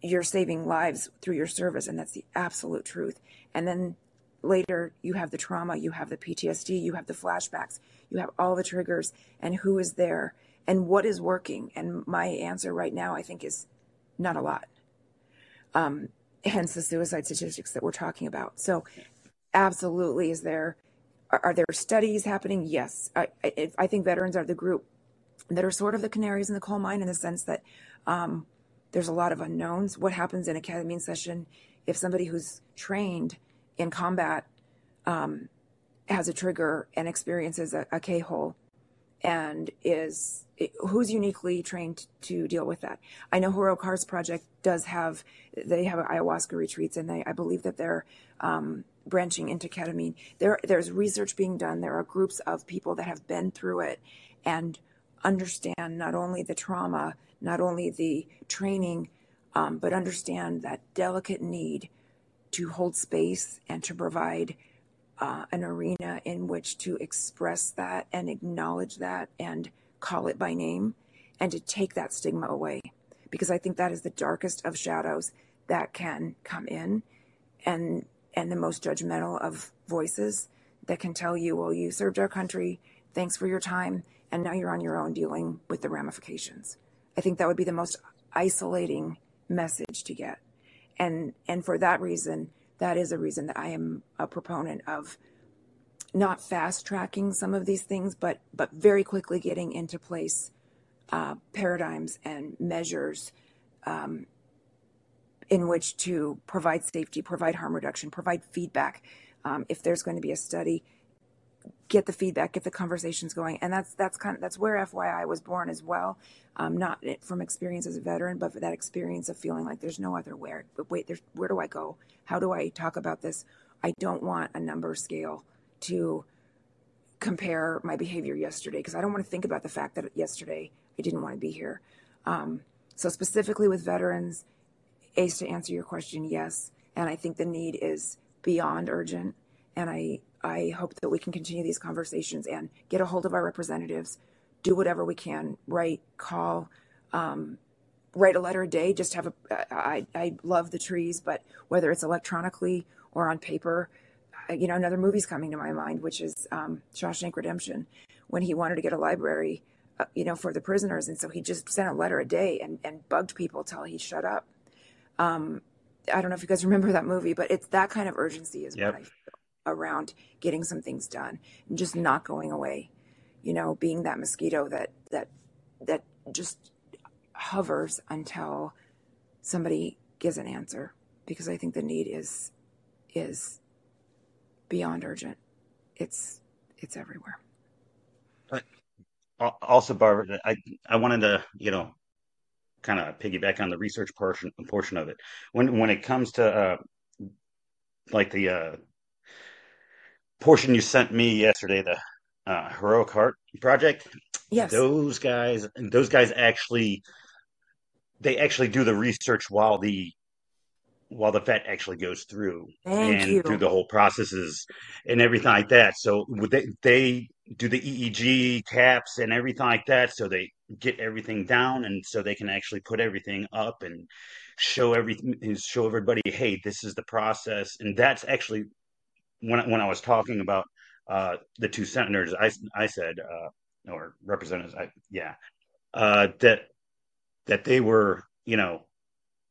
you're saving lives through your service. And that's the absolute truth. And then later you have the trauma, you have the PTSD, you have the flashbacks, you have all the triggers and who is there and what is working. And my answer right now, I think, is not a lot. Um, hence the suicide statistics that we're talking about. So, absolutely, is there are, are there studies happening? Yes, I, I, I think veterans are the group that are sort of the canaries in the coal mine in the sense that um, there's a lot of unknowns. What happens in a ketamine session if somebody who's trained in combat um, has a trigger and experiences a, a K-hole and is who's uniquely trained to deal with that. I know Heroic Hearts Project does have they have ayahuasca retreats, and they I believe that they're um, branching into ketamine. There there's research being done. There are groups of people that have been through it and understand not only the trauma, not only the training, um, but understand that delicate need to hold space and to provide uh, an arena in which to express that and acknowledge that and call it by name and to take that stigma away because i think that is the darkest of shadows that can come in and and the most judgmental of voices that can tell you well you served our country thanks for your time and now you're on your own dealing with the ramifications. I think that would be the most isolating message to get. And and for that reason that is a reason that I am a proponent of not fast tracking some of these things, but but very quickly getting into place uh, paradigms and measures um, in which to provide safety, provide harm reduction, provide feedback. Um, if there's going to be a study, get the feedback, get the conversations going, and that's that's kind of that's where FYI was born as well. Um, not from experience as a veteran, but for that experience of feeling like there's no other where. But wait, there's where do I go? How do I talk about this? I don't want a number scale to compare my behavior yesterday because I don't want to think about the fact that yesterday I didn't want to be here. Um, so specifically with veterans, Ace, to answer your question, yes, and I think the need is beyond urgent, and I I hope that we can continue these conversations and get a hold of our representatives, do whatever we can, write, call, um, write a letter a day. Just have a. I I love the trees, but whether it's electronically or on paper, you know, another movie's coming to my mind, which is um, Shawshank Redemption, when he wanted to get a library, uh, you know, for the prisoners, and so he just sent a letter a day and, and bugged people till he shut up. Um, I don't know if you guys remember that movie, but it's that kind of urgency is Yep. what I feel around getting some things done and just not going away. You know, being that mosquito that that that just hovers until somebody gives an answer, because I think the need is is beyond urgent. It's it's everywhere. Al- Also, Barbara, I I wanted to, you know, kind of piggyback on the research portion portion of it. When when it comes to uh, like the uh, portion you sent me yesterday, the uh, Heroic Heart project, Yes. those guys, those guys actually, they actually do the research while the while the vet actually goes through Thank and you. through the whole processes and everything like that. So they they do the EEG caps and everything like that, so they get everything down, and so they can actually put everything up and show everything, show everybody, hey, this is the process, and that's actually when when I was talking about uh, the two senators, I I said uh, or representatives, I, yeah, uh, that that they were, you know,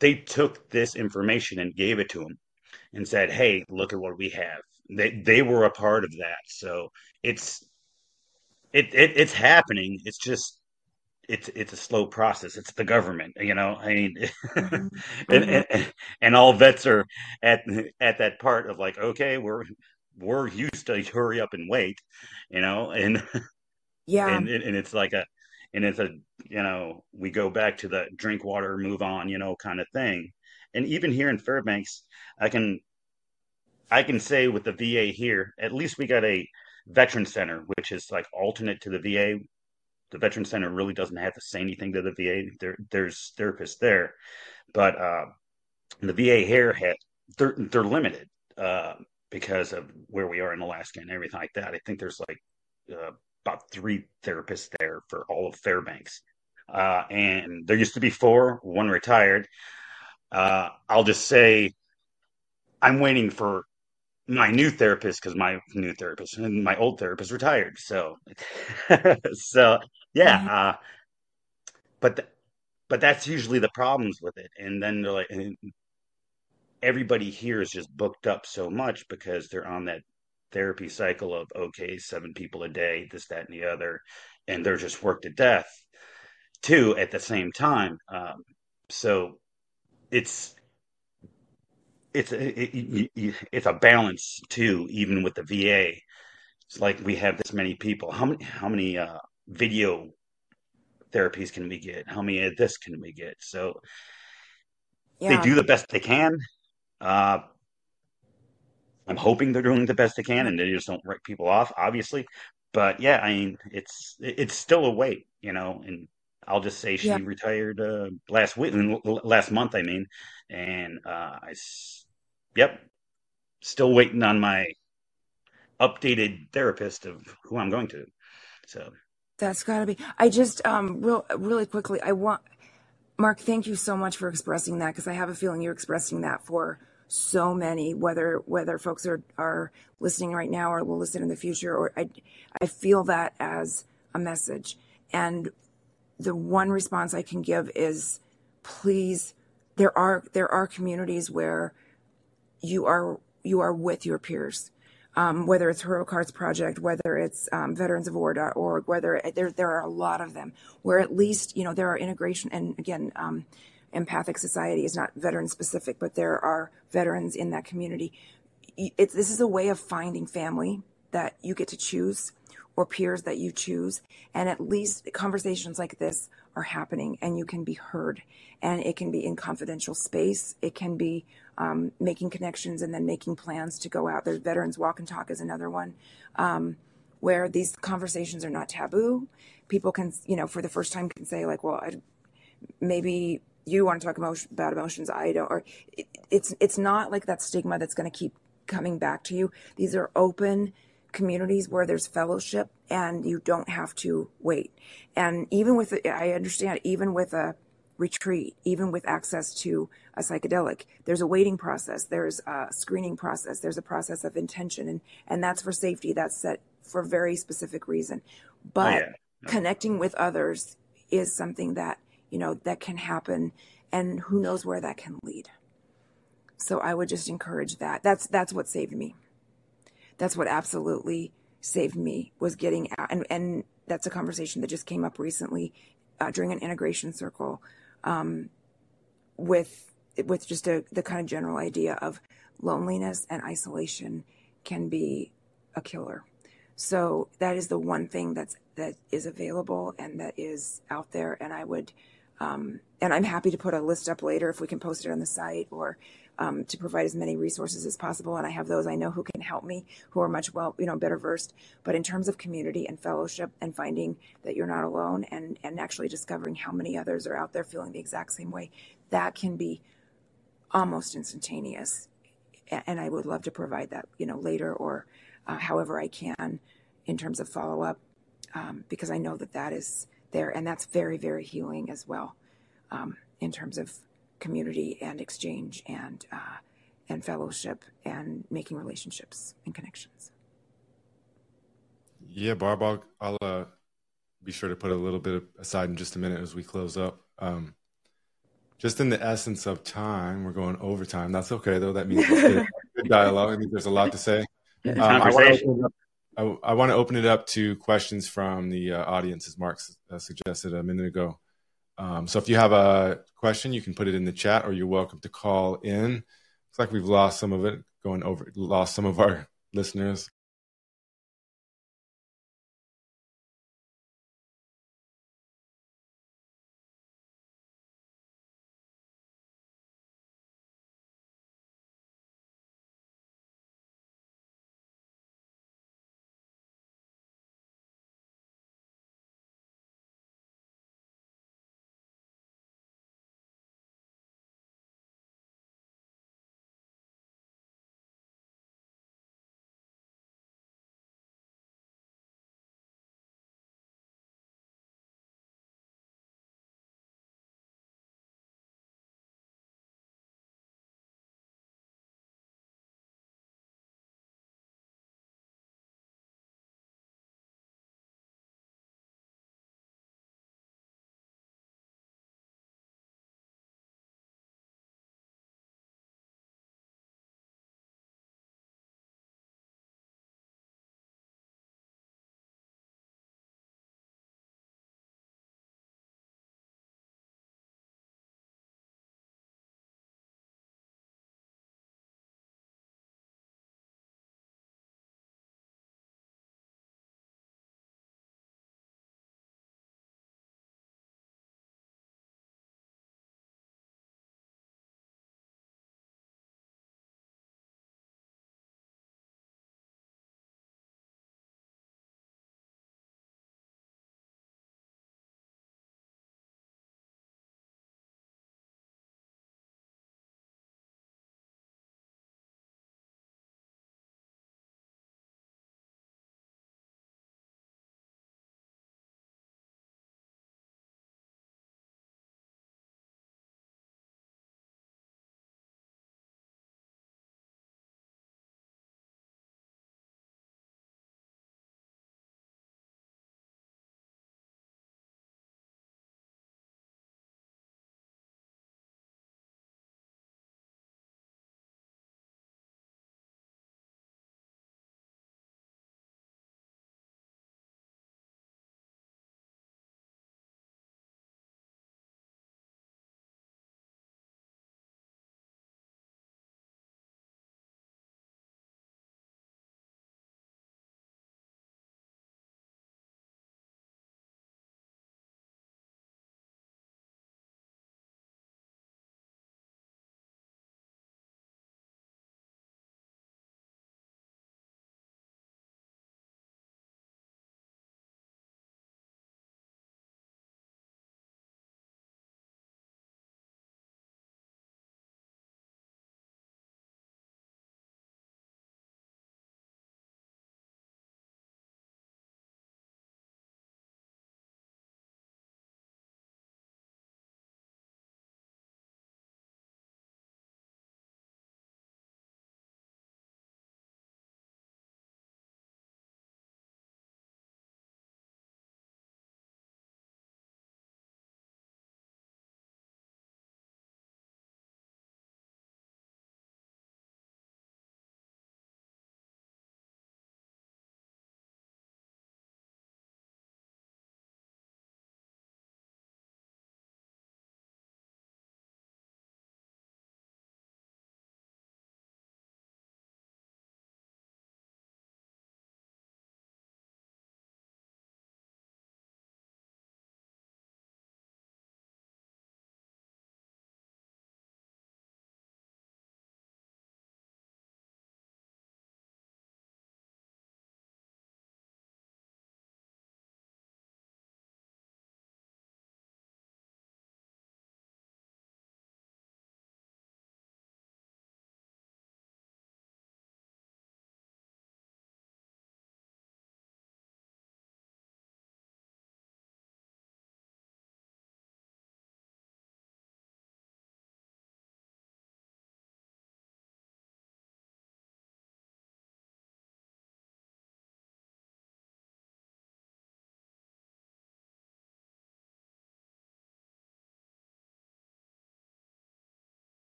they took this information and gave it to them and said, "Hey, look at what we have." They they were a part of that, so it's it, it it's happening. It's just it's it's a slow process. It's the government, you know. I mean, Mhm. and, Mhm. and and all vets are at at that part of like, okay, we're we're used to hurry up and wait, you know, and Yeah. and and it's like a and it's a you know we go back to the drink water move on you know kind of thing and even here in fairbanks i can i can say with the va here at least we got a veteran center which is like alternate to the va the veteran center really doesn't have to say anything to the va there there's therapists there but uh the va here had they're they're limited uh because of where we are in alaska and everything like that i think there's like uh, about three therapists there for all of Fairbanks. Uh, and there used to be four, one retired. Uh, I'll just say I'm waiting for my new therapist because my new therapist and my old therapist retired. So, so yeah. Mhm. Uh, but th- but that's usually the problems with it. And then they're like, everybody here is just booked up so much because they're on that therapy cycle of okay, seven people a day, this, that, and the other, and they're just worked to death too at the same time. Um, so it's it's it, it, it- it's a balance too, even with the VA. It's like we have this many people. How many how many uh, video therapies can we get? How many of this can we get? So they do the best they can. Uh, I'm hoping they're doing the best they can, and they just don't write people off, obviously. But yeah, I mean, it's it's still a wait, you know. And I'll just say she Yeah. retired uh, last week, last month, I mean, and uh, I, yep, still waiting on my updated therapist of who I'm going to. So That's got to be. I just um real really quickly. I want Mark. Thank you so much for expressing that because I have a feeling you're expressing that for so many, whether whether folks are are listening right now or will listen in the future. Or I I feel that as a message, and the one response I can give is, please. There are there are communities where you are you are with your peers um, whether it's Heroic Hearts Project, whether it's um, Veterans of War.org, whether there there are a lot of them where at least you know there are integration and again, um, Empathic Society is not veteran specific, but there are veterans in that community. It's this is a way of finding family that you get to choose or peers that you choose. And at least conversations like this are happening and you can be heard. And it can be in confidential space. It can be um, making connections and then making plans to go out. There's Veterans Walk and Talk is another one um, where these conversations are not taboo. People can, you know, for the first time can say, like, well, I, maybe you want to talk emotion, about emotions, I don't. Or it, it's, it's not like that stigma that's going to keep coming back to you. These are open, communities where there's fellowship and you don't have to wait. And even with, I understand, even with a retreat, even with access to a psychedelic, there's a waiting process, there's a screening process, there's a process of intention, and, and that's for safety. That's set for a very specific reason. Oh, but oh, yeah. connecting with others is something that, you know, that can happen and who knows where that can lead. So I would just encourage that. That's that's what saved me that's what absolutely saved me was getting out. And, and that's a conversation that just came up recently uh, during an integration circle um, with with just a, the kind of general idea of loneliness and isolation can be a killer. So that is the one thing that's that is available and that is out there. And I would, um, and I'm happy to put a list up later if we can post it on the site or um, to provide as many resources as possible. And I have those I know who can help me, who are much well, you know, better versed. But in terms of community and fellowship and finding that you're not alone and, and actually discovering how many others are out there feeling the exact same way, that can be almost instantaneous. And I would love to provide that, you know, later or uh, however I can in terms of follow up, um, because I know that that is there. And that's very, very healing as well um, in terms of community and exchange and uh, and fellowship and making relationships and connections. Yeah, Barb, I'll, I'll uh, be sure to put a little bit aside in just a minute as we close up. Um, just in the essence of time, we're going overtime. That's okay, though. That means good, good dialogue. I mean, there's a lot to say. Um, I, want I, want to open it up to questions from the uh, audience, as Mark uh, suggested a minute ago. Um, so if you have a question, you can put it in the chat, or you're welcome to call in. Looks like we've lost some of it, going over, lost some of our listeners.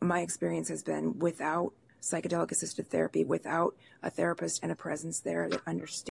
My experience has been without psychedelic assisted therapy, without a therapist and a presence there that understands